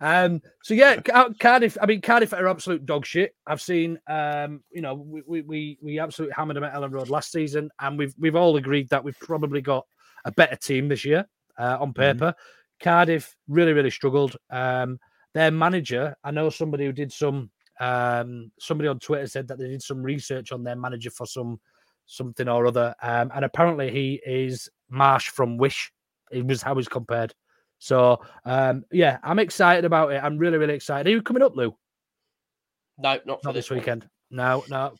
um, so yeah, Car- Cardiff. I mean, Cardiff are absolute dog shit. I've seen. Um, you know, we we we, we absolutely hammered them at Elland Road last season, and we've we've all agreed that we've probably got a better team this year uh, on paper. Cardiff really really struggled. Um, their manager, I know somebody who did some. Um, somebody on Twitter said that they did some research on their manager for some something or other, um, and apparently he is Marsch from Wish. It was how he's compared. So um, yeah, I'm excited about it. I'm really, really excited. Are you coming up, Lu? No, not for Not this weekend. No, no,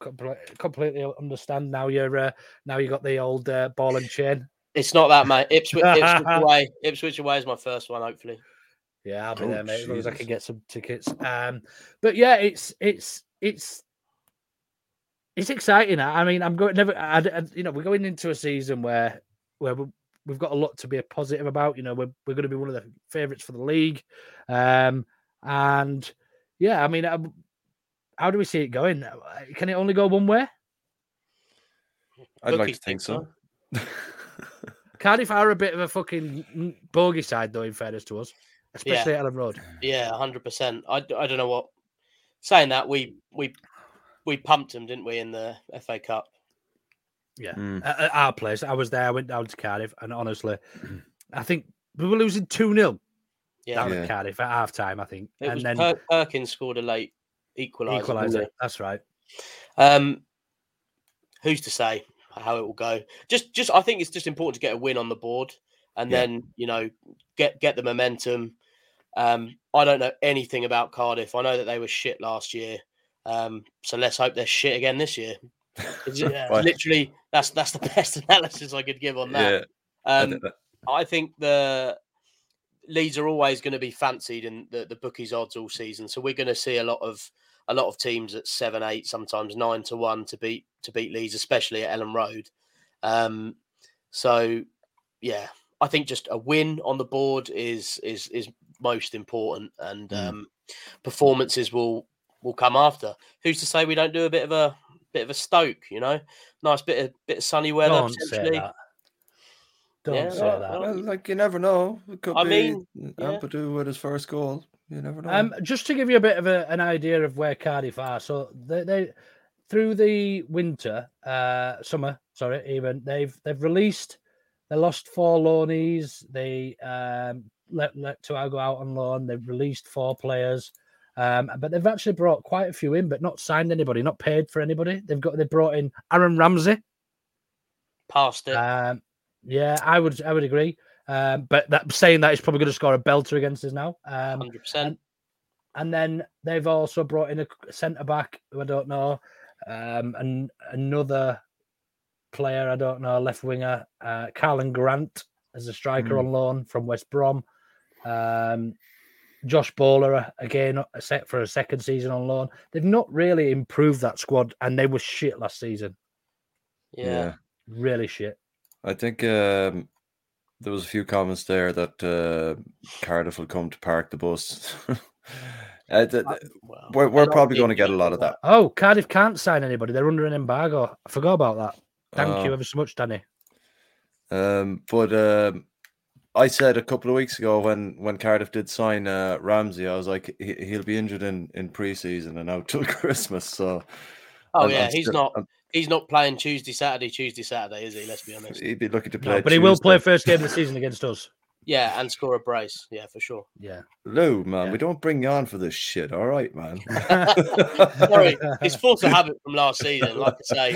completely understand. Now you're uh, now you got the old uh, ball and chain. It's not that, mate. Ipswich, Ipswich away. Ipswich away is my first one, hopefully. Yeah, I'll be Oh, there, mate. As long as I can get some tickets. Um, but yeah, it's it's it's it's exciting. I I mean, I'm going never. I, I- you know, we're going into a season where where we- we've got a lot to be positive about. You know, we're we're going to be one of the favourites for the league, um, and yeah, I mean, um, how do we see it going? Uh, Can it only go one way? I'd like to think so. Cardiff are a bit of a fucking bogey side, though. In fairness to us, especially at Elland Road. Yeah, hundred percent. I, I don't know what. Saying that, we we we pumped them, didn't we, in the FA Cup? Yeah, Mm. at, at our place. I was there. I went down to Cardiff, and honestly, I think we were losing two 0 Yeah. down Yeah. at Cardiff at half time. I think, It and was then Per- Perkins scored a late equaliser. equaliser. That's right. Um, who's to say how it will go? Just, just I think it's just important to get a win on the board, and Yeah. then you know get get the momentum. Um, I don't know anything about Cardiff. I know that they were shit last year, um, so let's hope they're shit again this year. Right. Literally, that's that's the best analysis I could give on that. Yeah. I Um, think I think the Leeds are always going to be fancied in the, the bookies odds all season, so we're going to see a lot of a lot of teams at seven, eight, sometimes nine to one to beat to beat Leeds, especially at Elland Road. Um, so yeah, I think just a win on the board is is is most important, and Mm. um, performances will will come after. Who's to say we don't do a bit of a bit of a Stoke? You know, nice bit of bit of sunny weather. Don't say potentially. that. Don't Yeah, say well, that. well, Well, like you never know. It could I be mean, yeah. Ampadu with his first goal. You never know. Um, just to give you a bit of a, an idea of where Cardiff are, so they, they through the winter, uh, summer, sorry, even they've they've released, they lost four loanees, they um let let Tuago out on loan, they've released four players, um, but they've actually brought quite a few in, but not signed anybody, not paid for anybody. They've got they brought in Aaron Ramsey. Past it. Um, yeah, I would I would agree. Um, but that saying that he's probably going to score a belter against us now. Um, Hundred percent. and then they've also brought in a centre back who I don't know, um, and another player I don't know, left winger, uh, Karlan Grant as a striker Mm. on loan from West Brom. Um, Josh Bowler uh, again set for a second season on loan. They've not really improved that squad, and they were shit last season. Yeah. Really shit. I think um, there was a few comments there that uh, Cardiff will come to park the bus. Uh, th- th- Well, we're we're probably going to get a lot of that. Oh, Cardiff can't sign anybody. They're under an embargo. I forgot about that. Thank you Oh. ever so much, Danny. Um, but um, I said a couple of weeks ago when when Cardiff did sign uh, Ramsey, I was like, he, he'll be injured in in preseason and out till Christmas. So, Oh I'm- yeah, I'm he's still- not. I'm- He's not playing Tuesday, Saturday, Tuesday, Saturday, is he? Let's be honest. he'd be lucky to play. No, but he will play first game of the season against us. Yeah, and score a brace. Yeah, for sure. Yeah. Lu, man, Yeah. we don't bring you on for this shit. All right, man. Sorry, it's force of habit from last season. Like I say,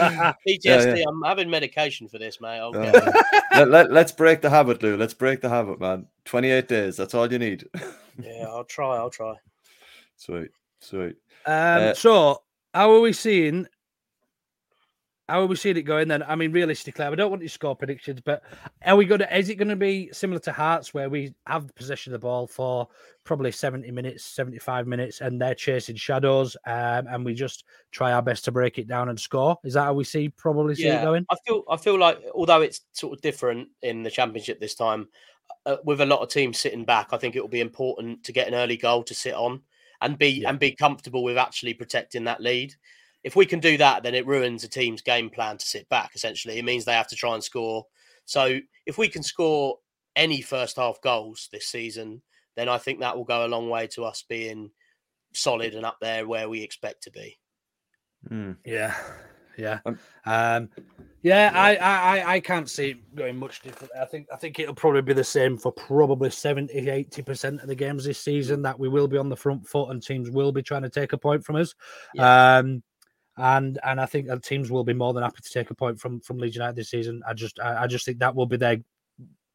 PTSD. yeah. I'm having medication for this, mate. I'll Uh, get let, let, let's break the habit, Lu. Let's break the habit, man. 28 days. That's all you need. Yeah, I'll try. I'll try. sweet. Sweet. Um, Uh, so, how are we seeing how are we seeing it going then? I mean, realistically, I don't want to score predictions, but are we going to? Is it going to be similar to Hearts, where we have possession of the ball for probably seventy minutes, seventy-five minutes, and they're chasing shadows, um, and we just try our best to break it down and score? Is that how we see probably see it going? I feel I feel like although it's sort of different in the championship this time, uh, with a lot of teams sitting back, I think it will be important to get an early goal to sit on and be and be comfortable with actually protecting that lead. If we can do that, then it ruins a team's game plan to sit back. Essentially, it means they have to try and score. So if we can score any first half goals this season, then I think that will go a long way to us being solid and up there where we expect to be. Yeah, yeah, um, yeah. I, I, I can't see it going much different. I think, I think it'll probably be the same for probably 70, 80 percent of the games this season. That we will be on the front foot and teams will be trying to take a point from us. Um, and and I think that teams will be more than happy to take a point from from Leeds United this season. I just, I, I just think that will be their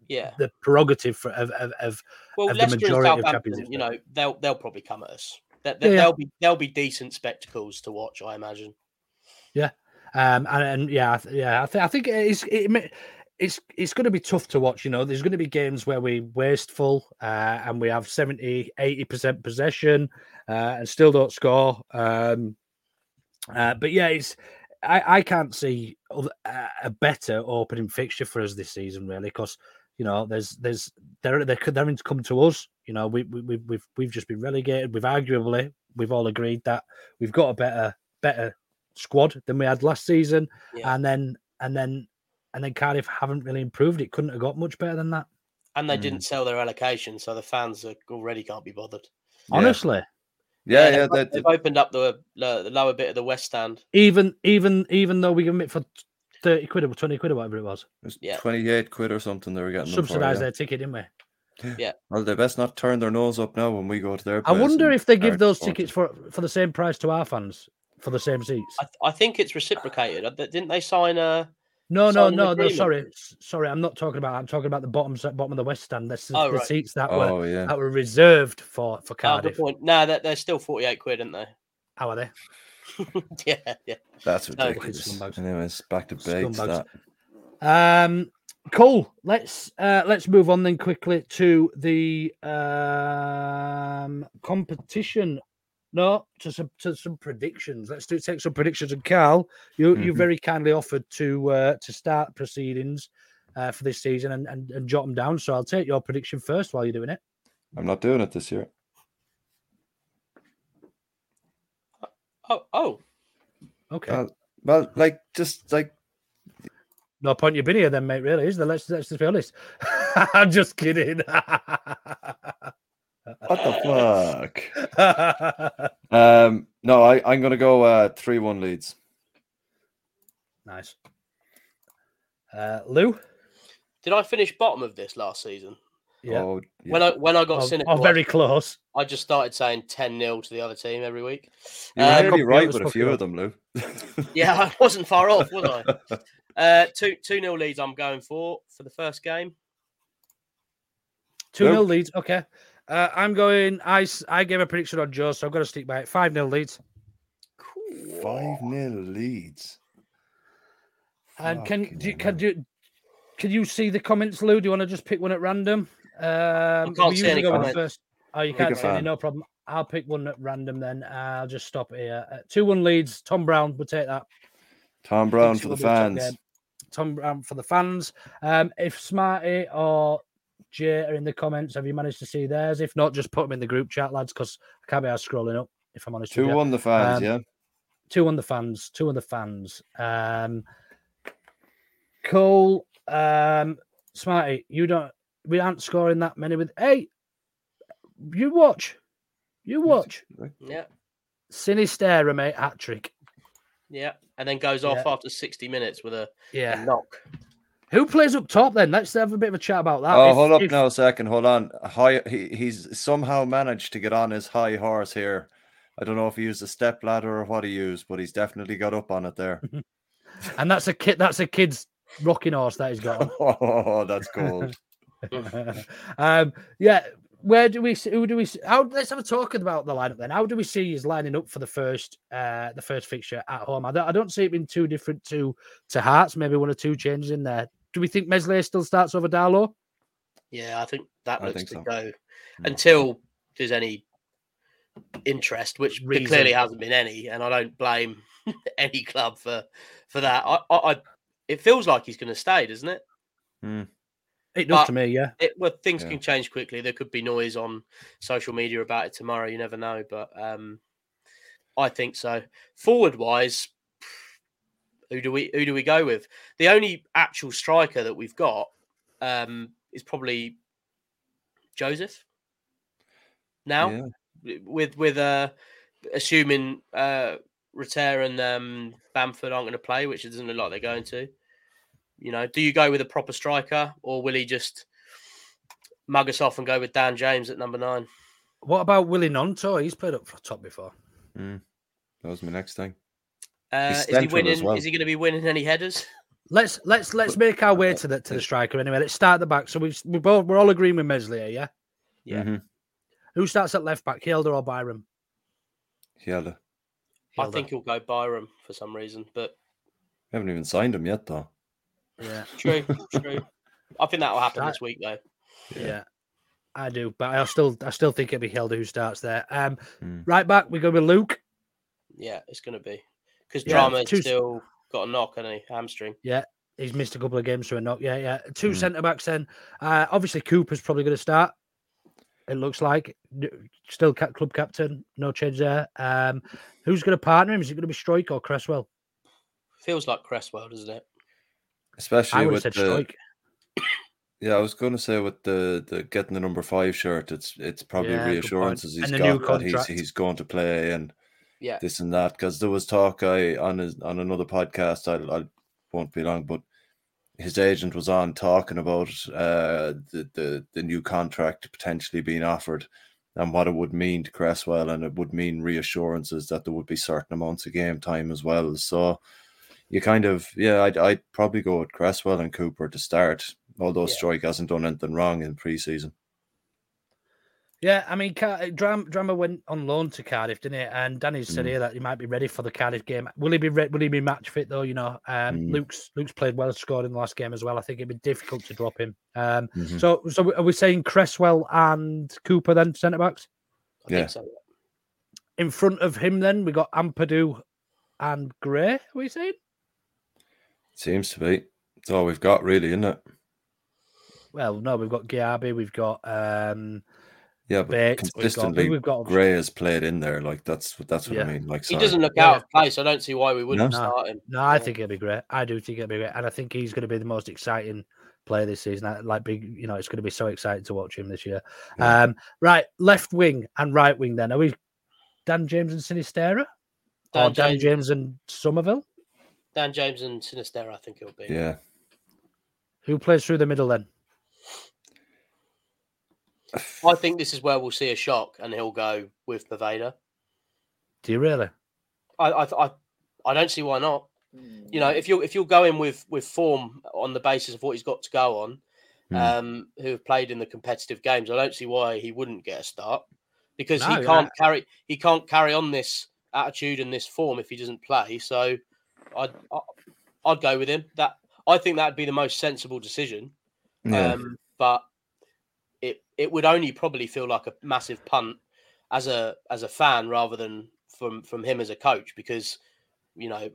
Yeah. the prerogative for, of of, of, Well, of the Leicester and majority of champions. you know, they'll they'll probably come at us. They, Yeah, yeah. They'll be they'll be decent spectacles to watch, I imagine. Yeah, um, and, and yeah, I yeah, I, th- I think it's it, it's it's going to be tough to watch. You know, there's going to be games where we wasteful uh, and we have 70, 80 percent possession uh, and still don't score. Um, uh, but yeah, it's I, I can't see a a better opening fixture for us this season, really, because you know there's there's they're they're they're having to come to us. You know, we, we we- we've we've just been relegated. We've arguably we've all agreed that we've got a better better squad than we had last season, Yeah. and then and then and then Cardiff haven't really improved. It couldn't have got much better than that. And they Mm. didn't sell their allocation, so the fans are, already can't be bothered. Honestly, Yeah, yeah. they've, they've opened up the, the the lower bit of the west stand. even even even though we give them it for thirty quid or twenty quid or whatever it was, It's Yeah. 28 quid or something they were getting them subsidised yeah. their ticket, didn't we? Yeah. Well, they best not turn their nose up now when we go to their I wonder if they give those tickets for for the same price to our fans for the same seats. I, I think it's reciprocated. Uh, Didn't they sign a? No, no, sign no, no. Sorry, sorry. I'm not talking about. I'm talking about the bottom bottom of the west stand. This is Oh, the right. seats that Oh, were yeah. that were reserved for for Oh, Cardiff. point. No, they're, they're still forty-eight quid, aren't they? How are they? yeah, yeah. That's ridiculous. scumbags. Anyways, back to Bates. Um, cool. Let's uh, let's move on then quickly to the um competition. No, to some to some predictions. Let's do take some predictions. And Karl, you you Mhm. very kindly offered to uh, to start proceedings uh, for this season and, and and jot them down. So I'll take your prediction first while you're doing it. I'm not doing it this year. Oh, oh, Okay. Well, well, like just like no point you've been here then, mate. Really, is there? Let's let's just be honest. I'm just kidding. what the fuck. Um, no, I I'm gonna go uh three one Leeds. nice. Uh, Lu. did I finish bottom of this last season? Yeah. Oh, yeah. When I when I got Oh, cynical, oh, very close. I just started saying ten 0 to the other team every week. you were Um, nearly right with a few it of them, Lu. yeah, I wasn't far off, was I? Uh, two two nil Leeds. I'm going for for the first game. Two 0 Nope. Leeds. Okay. Uh, I'm going. I I gave a prediction on Joe, so I've got to stick by it. Five 0 Leeds. Five nil Leeds. And can Fucking do, you- can you can you see the comments, Lu? Do you want to just pick one at random? Um, can't see any comments. first. Oh, you Pick can't see any. No problem. I'll pick one at random then. I'll just stop here. Uh, two one Leeds. Tom Brown. We'll take that. Tom Brown for the be a top fans. Tom Brown for the fans. Um, if Smarty or Jay are in the comments, have you managed to see theirs? If not, just put them in the group chat, lads, because I can't be out scrolling up. If I'm honest, Two with you. one the fans, Um, yeah. two on the fans, two on the fans. Um, Cole, um, Smarty, you don't. We aren't scoring that many with. Hey, you watch, you watch. Yeah, Sinisterra, mate, hat trick. yeah, and then goes off Yeah. after sixty minutes with a, a Yeah. knock. Who plays up top then? Let's have a bit of a chat about that. Oh, If- hold up if- now a second. Hold on. High, he, he's somehow managed to get on his high horse here. I don't know if he used a step ladder or what he used, but he's definitely got up on it there. And that's a kid. That's a kid's rocking horse that he's got. on. oh, that's cold. um, yeah, where do we see, who do we see, how let's have a talk about the lineup then. How do we see he's lining up for the first uh the first fixture at home? I don't, I don't see it being too different to to Hearts, maybe one or two changes in there. Do we think Meslier still starts over Darlow? Yeah, I think that looks think to so. go until there's any interest, which there Reason. clearly hasn't been any, and I don't blame any club for for that. I, I, I it feels like he's going to stay, doesn't it? It does But to me, yeah. It, well, things Yeah. can change quickly. There could be noise on social media about it tomorrow. You never know, but um, I think so. Forward wise, who do we who do we go with? The only actual striker that we've got um, is probably Joseph. Now, with with uh, assuming uh, Rutter and um, Bamford aren't going to play, which it doesn't look like they're going to. You know, do you go with a proper striker, or will he just mug us off and go with Dan James at number nine? What about Willy Gnonto? He's played up for top before. Mm. That was my next thing. Uh, is he winning? well. Is he going to be winning any headers? Let's let's let's make our way to the to the striker anyway. Let's start at the back. So we we both we're all agreeing with Meslier, yeah. Yeah. Mhm. Who starts at left back, Hjelde or Byram? Hjelde. I think he'll go Byram for some reason, but Haven't even signed him yet, though. Yeah, true, true. I think that will happen That- this week, though. yeah, I do. But I still I still think it'll be Hjelde who starts there. Um, Mm. right back we go with Luke. Yeah, it's going to be because Yeah, Drameh's two- still got a knock, hasn't he? Hamstring. Yeah, he's missed a couple of games for a knock. Yeah, yeah. Two Mm. centre backs then. Uh, obviously Cooper's probably going to start. It looks like still ca- club captain, no change there. Um, who's going to partner him? Is it going to be Struijk or Cresswell? Feels like Cresswell, doesn't it? Especially I with said the, Struijk. Yeah, I was going to say with the, the getting the number five shirt, it's it's probably Yeah, good point. reassurances he's And the got that he's he's going to play and Yeah. this and that. Because there was talk I on his, on another podcast. I I won't be long, but his agent was on talking about uh the the, the new contract potentially being offered and what it would mean to Cresswell, and it would mean reassurances that there would be certain amounts of game time as well. So you kind of yeah, I'd I'd probably go with Cresswell and Cooper to start. Although Yeah. Struijk hasn't done anything wrong in preseason. Yeah, I mean, Car- Dram- Drameh went on loan to Cardiff, didn't he? And Danny said Mm. here that he might be ready for the Cardiff game. Will he be re- Will he be match fit though? You know, um, Mm. Luke's Luke's played well, scored in the last game as well. I think it'd be difficult to drop him. Um, Mhm. so so are we saying Cresswell and Cooper then centre backs I Yeah. think so. in front of him? Then we got Ampadu and Gray. Are we saying? Seems to be. It's all we've got, really, isn't it? Well, no, we've got Gyabi, we've got um, Yeah, but Bate, we've got- consistently, we've got- Gray has played in there. Like that's what that's what Yeah. I mean. Like He sorry. doesn't look out of place. I don't see why we wouldn't No. start him. No, I think it'll be great. I do think it'll be great, and I think he's going to be the most exciting player this season. I- Like, big, you know, it's going to be so exciting to watch him this year. Yeah. Um, right, left wing and right wing. Then are we Dan James and Sinisterra, or Dan Dan James, James and Summerville? Dan James and Sinister, I think it'll be. Yeah. Who plays through the middle then? I think this is where we'll see a shock, and he'll go with Poveda. Do you really? I, I, I, I don't see why not. You know, if you're if you're going with with form on the basis of what he's got to go on, Hmm. um, who have played in the competitive games, I don't see why he wouldn't get a start because No, he can't yeah. carry he can't carry on this attitude and this form if he doesn't play. So, I'd I'd go with him. That I think that'd be the most sensible decision. Yeah. Um, but it it would only probably feel like a massive punt as a as a fan rather than from from him as a coach because you know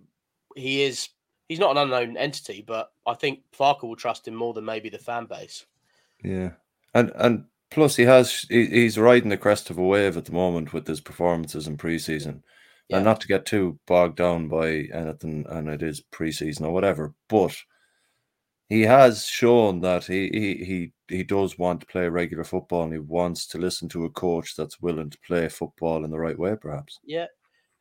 he is he's not an unknown entity, but I think Farke will trust him more than maybe the fan base. Yeah, and and plus he has he, he's riding the crest of a wave at the moment with his performances in preseason, Yeah. and not to get too bogged down by anything, and it is preseason or whatever, but he has shown that he he he he does want to play regular football, and he wants to listen to a coach that's willing to play football in the right way, perhaps. Yeah.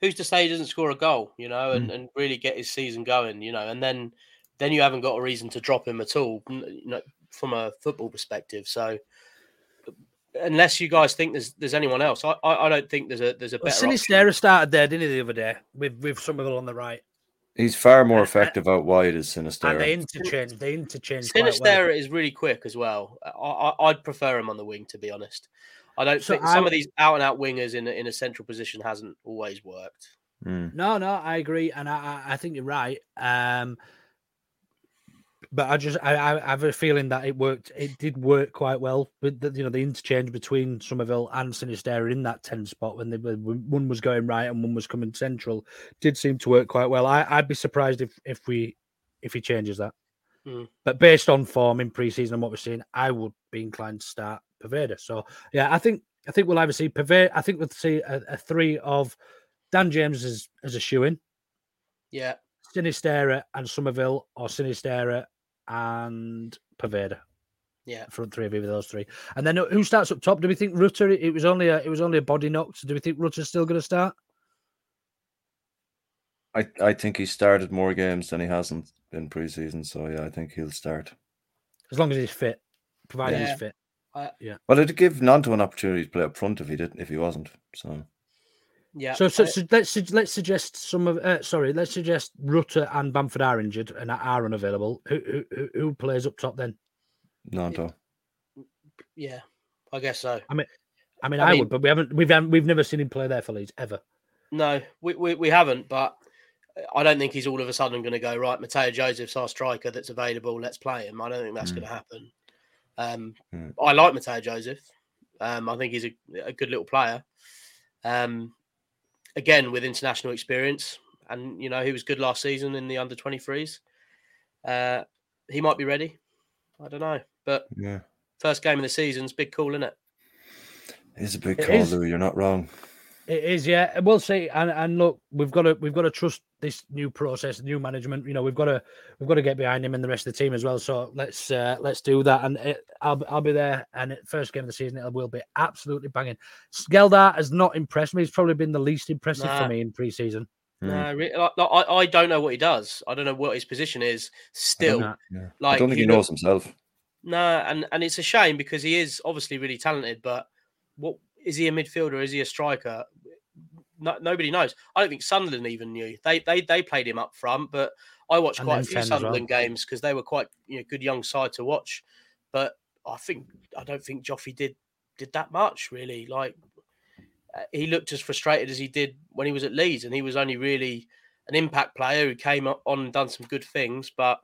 Who's to say he doesn't score a goal, you know, and, mm. and really get his season going, you know, and then then you haven't got a reason to drop him at all, you know, from a football perspective. So unless you guys think there's there's anyone else, I I, I don't think there's a there's a Well, better option. Sinisterra started there, didn't he, the other day with with Summerville on the right, He's far more uh, uh, effective out wide as Sinister. and they interchange. They interchange. quite well. Sinister is really quick as well. I, I, I'd prefer him on the wing, to be honest. I don't So think some of these out and out wingers in a, in a central position hasn't always worked. Hmm. No, no, I agree, and I, I, I think you're right. Um, but I just I, I have a feeling that it worked. It did work quite well with the, you know the interchange between Summerville and Sinisterra in that ten spot when they when one was going right and one was coming central. Did seem to work quite well. I, I'd be surprised if if we if he changes that. Hmm. But based on form in preseason and what we're seeing, I would be inclined to start Poveda. So yeah, I think I think we'll either see Poveda. I think we'll see a, a three of Dan James as as a shoe in, Yeah, Sinisterra and Summerville, or Sinisterra and Poveda. yeah. Front three of either those three, and then who starts up top? Do we think Rutter? It was only a it was only a body knock. So do we think Rutter's still going to start? I, I think he started more games than he hasn't in preseason. So yeah, I think he'll start. As long as he's fit, provided Yeah. he's fit. I- yeah. Well, it'd give Gnonto an opportunity to play up front if he didn't, if he wasn't. So Yeah. So, so, I- so let's let's suggest some of uh, sorry, let's suggest Rutter and Bamford are injured and are unavailable. Who who, who- who plays up top then? Gnonto. yeah, I guess so. I mean, I mean, I I, mean- would, but we haven't we've haven't, we've never seen him play there for Leeds ever. No, we, we, we haven't, but I don't think he's all of a sudden going to go, right, Mateo Joseph's our striker that's available. Let's play him. I don't think that's Mm. going to happen. Um, Mm. I like Mateo Joseph. Um, I think he's a, a good little player. Um, again, with international experience. And, you know, he was good last season in the under 23s. Uh, he might be ready. I don't know. But Yeah, first game of the season's big call, isn't it? it's a big It call, is. Lu. You're not wrong. It is, yeah. We'll see. And and look, we've got to we've got to trust this new process, new management. You know, we've got to we've got to get behind him and the rest of the team as well. So let's uh, let's do that. And it, I'll I'll be there. And it, first game of the season, it will be absolutely banging. Skeldar has not impressed me. He's probably been the least impressive Nah. for me in preseason. No, re- like, like, I, I don't know what he does. I don't know what his position is still. know. Yeah. Like I don't think he, look- knows himself. No, and and it's a shame because he is obviously really talented, but what is he a midfielder? Is he a striker? No, nobody knows. I don't think Sunderland even knew. They they they played him up front, but I watched And quite a few 10 as well. Sunderland games because they were quite you know good young side to watch. But I think I don't think Joffrey did did that much really. Like uh, he looked as frustrated as he did when he was at Leeds, and he was only really an impact player who came on and done some good things, but.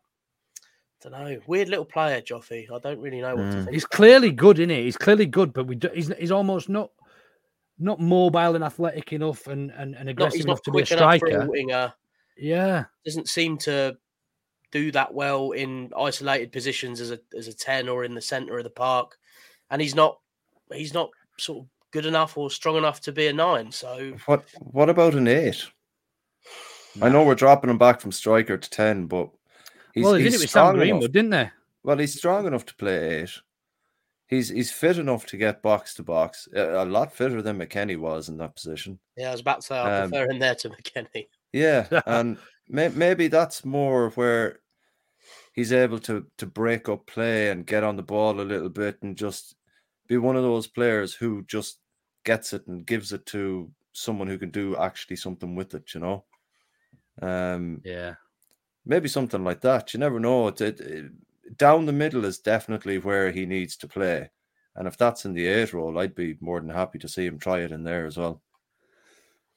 I don't know. Weird little player, Joffrey. I don't really know what to Mm. think. He's clearly good, isn't he? He's clearly good, but we do, he's he's almost not not mobile and athletic enough and and, and aggressive he's enough to be a quick enough for striker. a winger. Yeah. Doesn't seem to do that well in isolated positions as a as a ten or in the centre of the park, and he's not he's not sort of good enough or strong enough to be a nine. So What What about an eight? I know we're dropping him back from striker to ten, but he's, well, they did he's it with strong Sam enough. Greenwood, didn't they? Well, he's strong enough to play eight. He's he's fit enough to get box to box. A, a lot fitter than McKennie was in that position. yeah, I was about to say I Um, prefer him there to McKennie. Yeah, and may, maybe that's more where he's able to to break up play and get on the ball a little bit and just be one of those players who just gets it and gives it to someone who can do actually something with it. You know, um, Yeah. Maybe something like that. You never know. It, it, it- down the middle is definitely where he needs to play, and if that's in the eight role, I'd be more than happy to see him try it in there as well.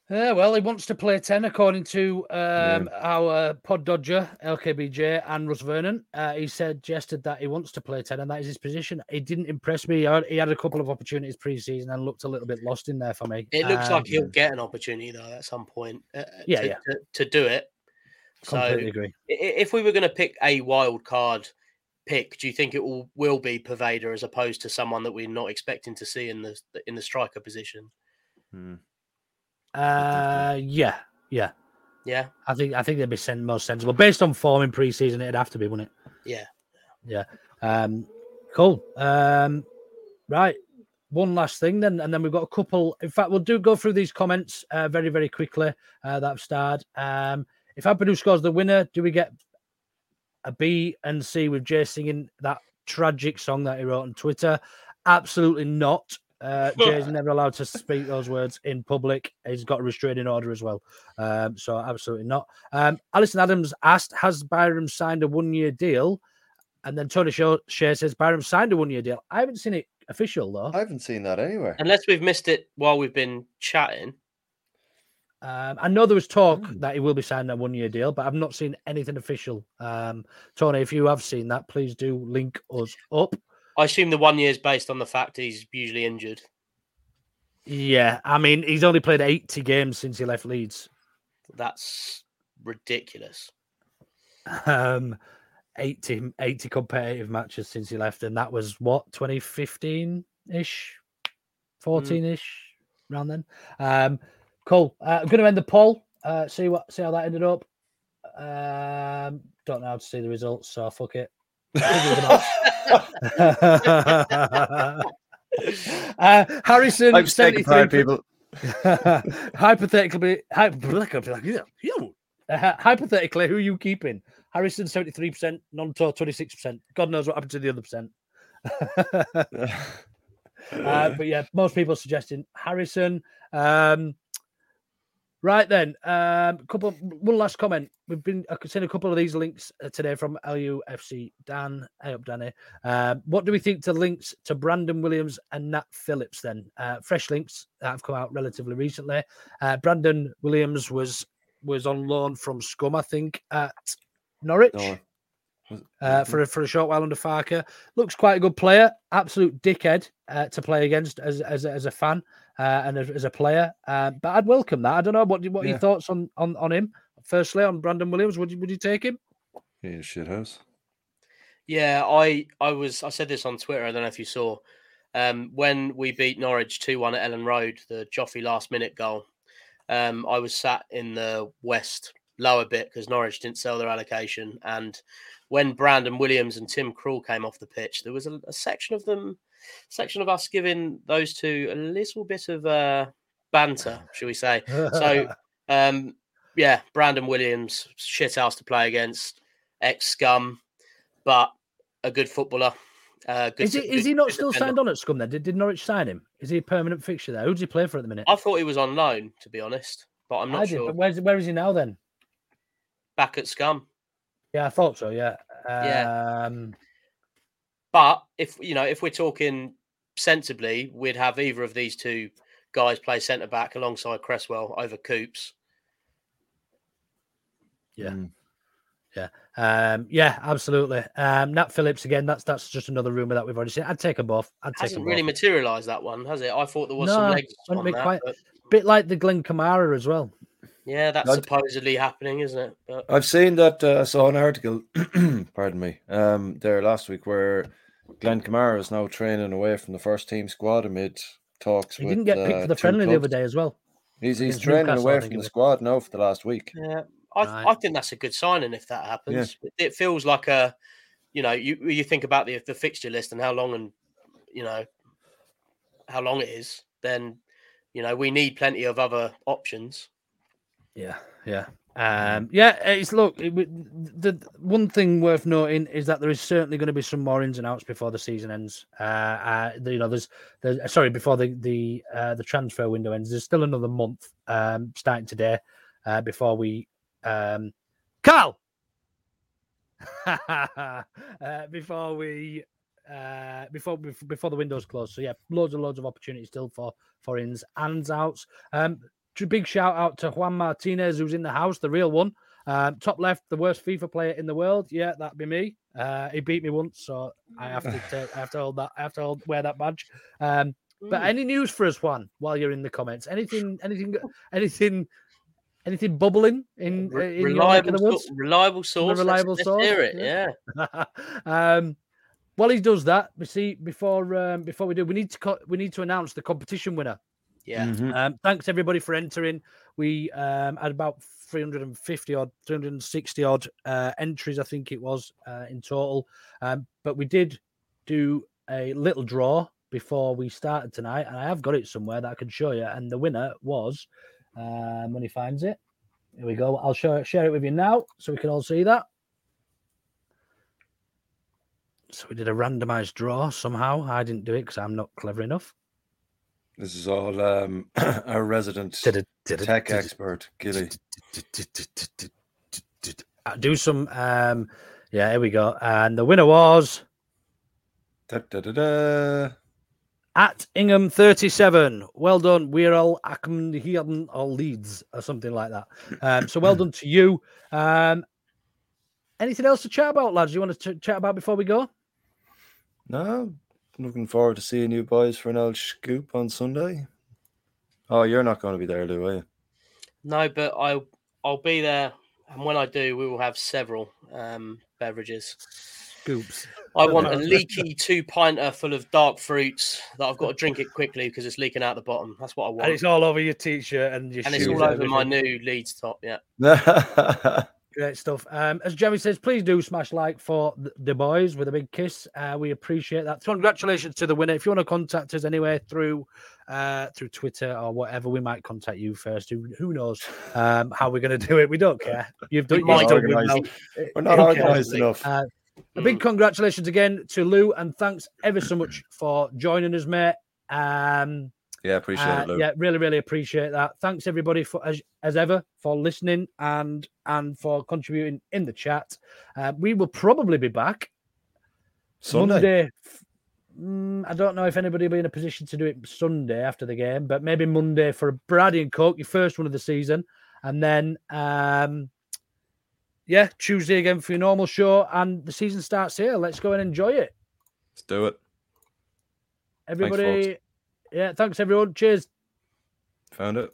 Yeah, well, he wants to play 10, according to um, our pod dodger, LKBJ, and Russ Vernon. Uh, he suggested that he wants to play 10, and that is his position. He didn't impress me. He had, he had a couple of opportunities pre season and looked a little bit lost in there for me. It looks Um, like he'll get an opportunity though at some point. uh, Yeah, to, yeah. To, to do it. So Completely agree. if we were going to pick a wild card pick, do you think it will will be Poveda as opposed to someone that we're not expecting to see in the in the striker position? Hmm. Uh, yeah, yeah. Yeah, I think I think they'd be sen- most sensible based on form in pre-season. It'd have to be, wouldn't it? yeah. Yeah. Um, cool. Um, right. One last thing, then, and then we've got a couple. In fact, we'll do go through these comments uh, very, very quickly uh, that have starred. Um, if Ampadu scores the winner, do we get a B and C with Jay singing that tragic song that he wrote on Twitter? Absolutely not. Uh, Jay's never allowed to speak those words in public. He's got a restraining order as well. Um, so absolutely not. Um, Alison Adams asked, "Has Byram signed a one-year deal?" And then Tony Shaw- Shea says Byram signed a one-year deal. I haven't seen it official though. I haven't seen that anywhere. Unless we've missed it while we've been chatting. Um, I know there was talk that he will be signing a one-year deal, but I've not seen anything official. Um, Tony, if you have seen that, please do link us up. I assume the one year is based on the fact he's usually injured. Yeah, I mean, he's only played 80 games since he left Leeds. That's ridiculous. Um, 80, 80 competitive matches since he left, and that was what 2015 ish, 14 ish, around then. Um, cool. Uh, I'm going to end the poll. Uh, see what see how that ended up. Um, don't know how to see the results, so fuck it. uh, Harrison, I'm 73 pride, people. hypothetically, hypothetically, uh, hypothetically, who are you keeping? Harrison, 73%, Gnonto, 26%. God knows what happened to the other percent. uh, but yeah, most people suggesting Harrison. Um, right then, um, couple. One last comment. We've been. I could send a couple of these links uh, today from LUFC Dan. Hey up, Danny. Um, what do we think to links to Brandon Williams and Nat Phillips? Then uh, fresh links that have come out relatively recently. Uh, Brandon Williams was was on loan from Scum, I think, at Norwich. No. Uh, for a, for a short while under Farke, looks quite a good player. Absolute dickhead uh, to play against as as, a- as a fan uh, and as, as a player. Uh, but I'd welcome that. I don't know what what are your thoughts on on on him. Firstly, on Brandon Williams, would you would you take him? Yeah, shithouse. Yeah, I I was I said this on Twitter. I don't know if you saw um, when we beat Norwich two one at Elland Road, the Joffrey last minute goal. Um, I was sat in the west lower bit because Norwich didn't sell their allocation, and when Brandon Williams and Tim Krul came off the pitch, there was a, a section of them, section of us giving those two a little bit of uh, banter, shall we say? So um, yeah, Brandon Williams, shit house to play against, ex scum, but a good footballer. Uh, good Is he good- is he not still signed on at Scum? Then did, did Norwich sign him? Is he a permanent fixture there? Who does he play for at the minute? I thought he was on loan, to be honest, but I'm I not did, sure. where's where is he now then? Back at scum. Yeah, I thought so. Yeah. Yeah. Um, But if you know, if we're talking sensibly, we'd have either of these two guys play centre back alongside Cresswell over Coops. Yeah. Yeah. Um, yeah, absolutely. Um, Nat Phillips again. That's that's just another rumor that we've already seen. I'd take them both. I'd take Hasn't them really both. materialised that one, has it? I thought there was no, some legs on that. quite but bit like the Glenn Kamara as well. Yeah, that's I'd- supposedly happening, isn't it? But I've seen that. Uh, I saw an article, pardon me, um, there last week where Glenn Kamara is now training away from the first team squad amid talks. He with, didn't get picked uh, for the two friendly the other day as well. He's he's training Newcastle, away from the squad now for the last week. Yeah, I, Right. I think that's a good signing if that happens. It- It feels like a, you know, you you think about the the fixture list and how long and you know how long it is. Then you know we need plenty of other options. Yeah, yeah. Um, yeah, it's look. It, the one thing worth noting is that there is certainly going to be some more ins and outs before the season ends. Uh, uh you know, there's, there's sorry before the the uh, the transfer window ends. There's still another month um, starting today uh, before we um, Karl. uh, before we uh before before the windows close so yeah loads and loads of opportunities still for for ins and outs um big shout out to juan martinez who's in the house the real one um top left the worst fifa player in the world yeah that'd be me uh he beat me once so i have to take, i have to hold that i have to hold, wear that badge um but any news for us juan while you're in the comments anything anything anything anything bubbling in, uh, in reliable, reliable source. let's- reliable let's source. hear it. Yeah. um, while he does that, we see before um, before we do, we need to co- we need to announce the competition winner. Yeah. Um, thanks everybody for entering. We um, had about 350 odd, 360 odd uh, entries, I think it was uh, in total. Um, but we did do a little draw before we started tonight, and I have got it somewhere that I can show you. And the winner was um, when he finds it. Here we go. I'll show share it with you now so we can all see that. So we did a randomized draw somehow. I didn't do it because I'm not clever enough. This is all um, our resident Did it- did it- tech expert, Gilly. Do some. Um, yeah, here we go. And the winner was Da, da, da, da. At Ingham37, well done. We're all Ackham all Leeds or something like that. Um, so well done to you. Um, anything else to chat about, lads? You want to ch- chat about before we go? No, looking forward to seeing you boys for an old scoop on Sunday. Oh, you're not going to be there, Lou, are you? No, but I I'll be there, and when I do, we will have several um, beverages. Scoops. I want a leaky two pinter full of dark fruits that I've got to drink it quickly because it's leaking out the bottom. That's what I want. And it's all over your t-shirt and your and shoes it's all over my new Leeds top. Yeah. Great stuff. Um, as Jeremy says, please do smash like for the boys with a big kiss. Uh, we appreciate that. Congratulations to the winner. If you want to contact us anyway through uh, through Twitter or whatever, we might contact you first. Who, who knows um, how we're going to do it? We don't care. You've done. We're not organised- we're not organised enough. Uh, a big congratulations again to Lu, and thanks ever so much for joining us, mate. Um, Yeah, appreciate uh, it, Lu. Yeah, really, really appreciate that. Thanks everybody for as, as ever for listening and and for contributing in the chat. Uh, we will probably be back Sunday. Monday. Mm, I don't know if anybody will be in a position to do it Sunday after the game, but maybe Monday for Brady and Coke, your first one of the season, and then um, yeah, Tuesday again for your normal show, and the season starts here. Let's go and enjoy it, Let's do it. everybody. Yeah, thanks everyone. Cheers. Found it.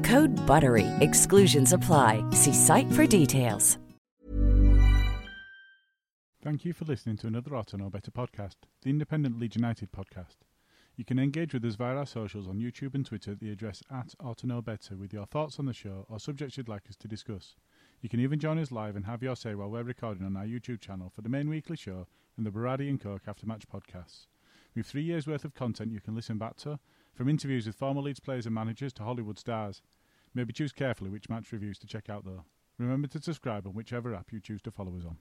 Code BUTTERY. Exclusions apply. See site for details. Thank you for listening to another Auto Know Better podcast, the independent Leeds United podcast. You can engage with us via our socials on YouTube and Twitter at the address at Auto Know Better with your thoughts on the show or subjects you'd like us to discuss. You can even join us live and have your say while we're recording on our YouTube channel for the main weekly show and the Baradi and Coke After Match podcasts. With three years' worth of content you can listen back to, from interviews with former Leeds players and managers to Hollywood stars. Maybe choose carefully which match reviews to check out though. Remember to subscribe on whichever app you choose to follow us on.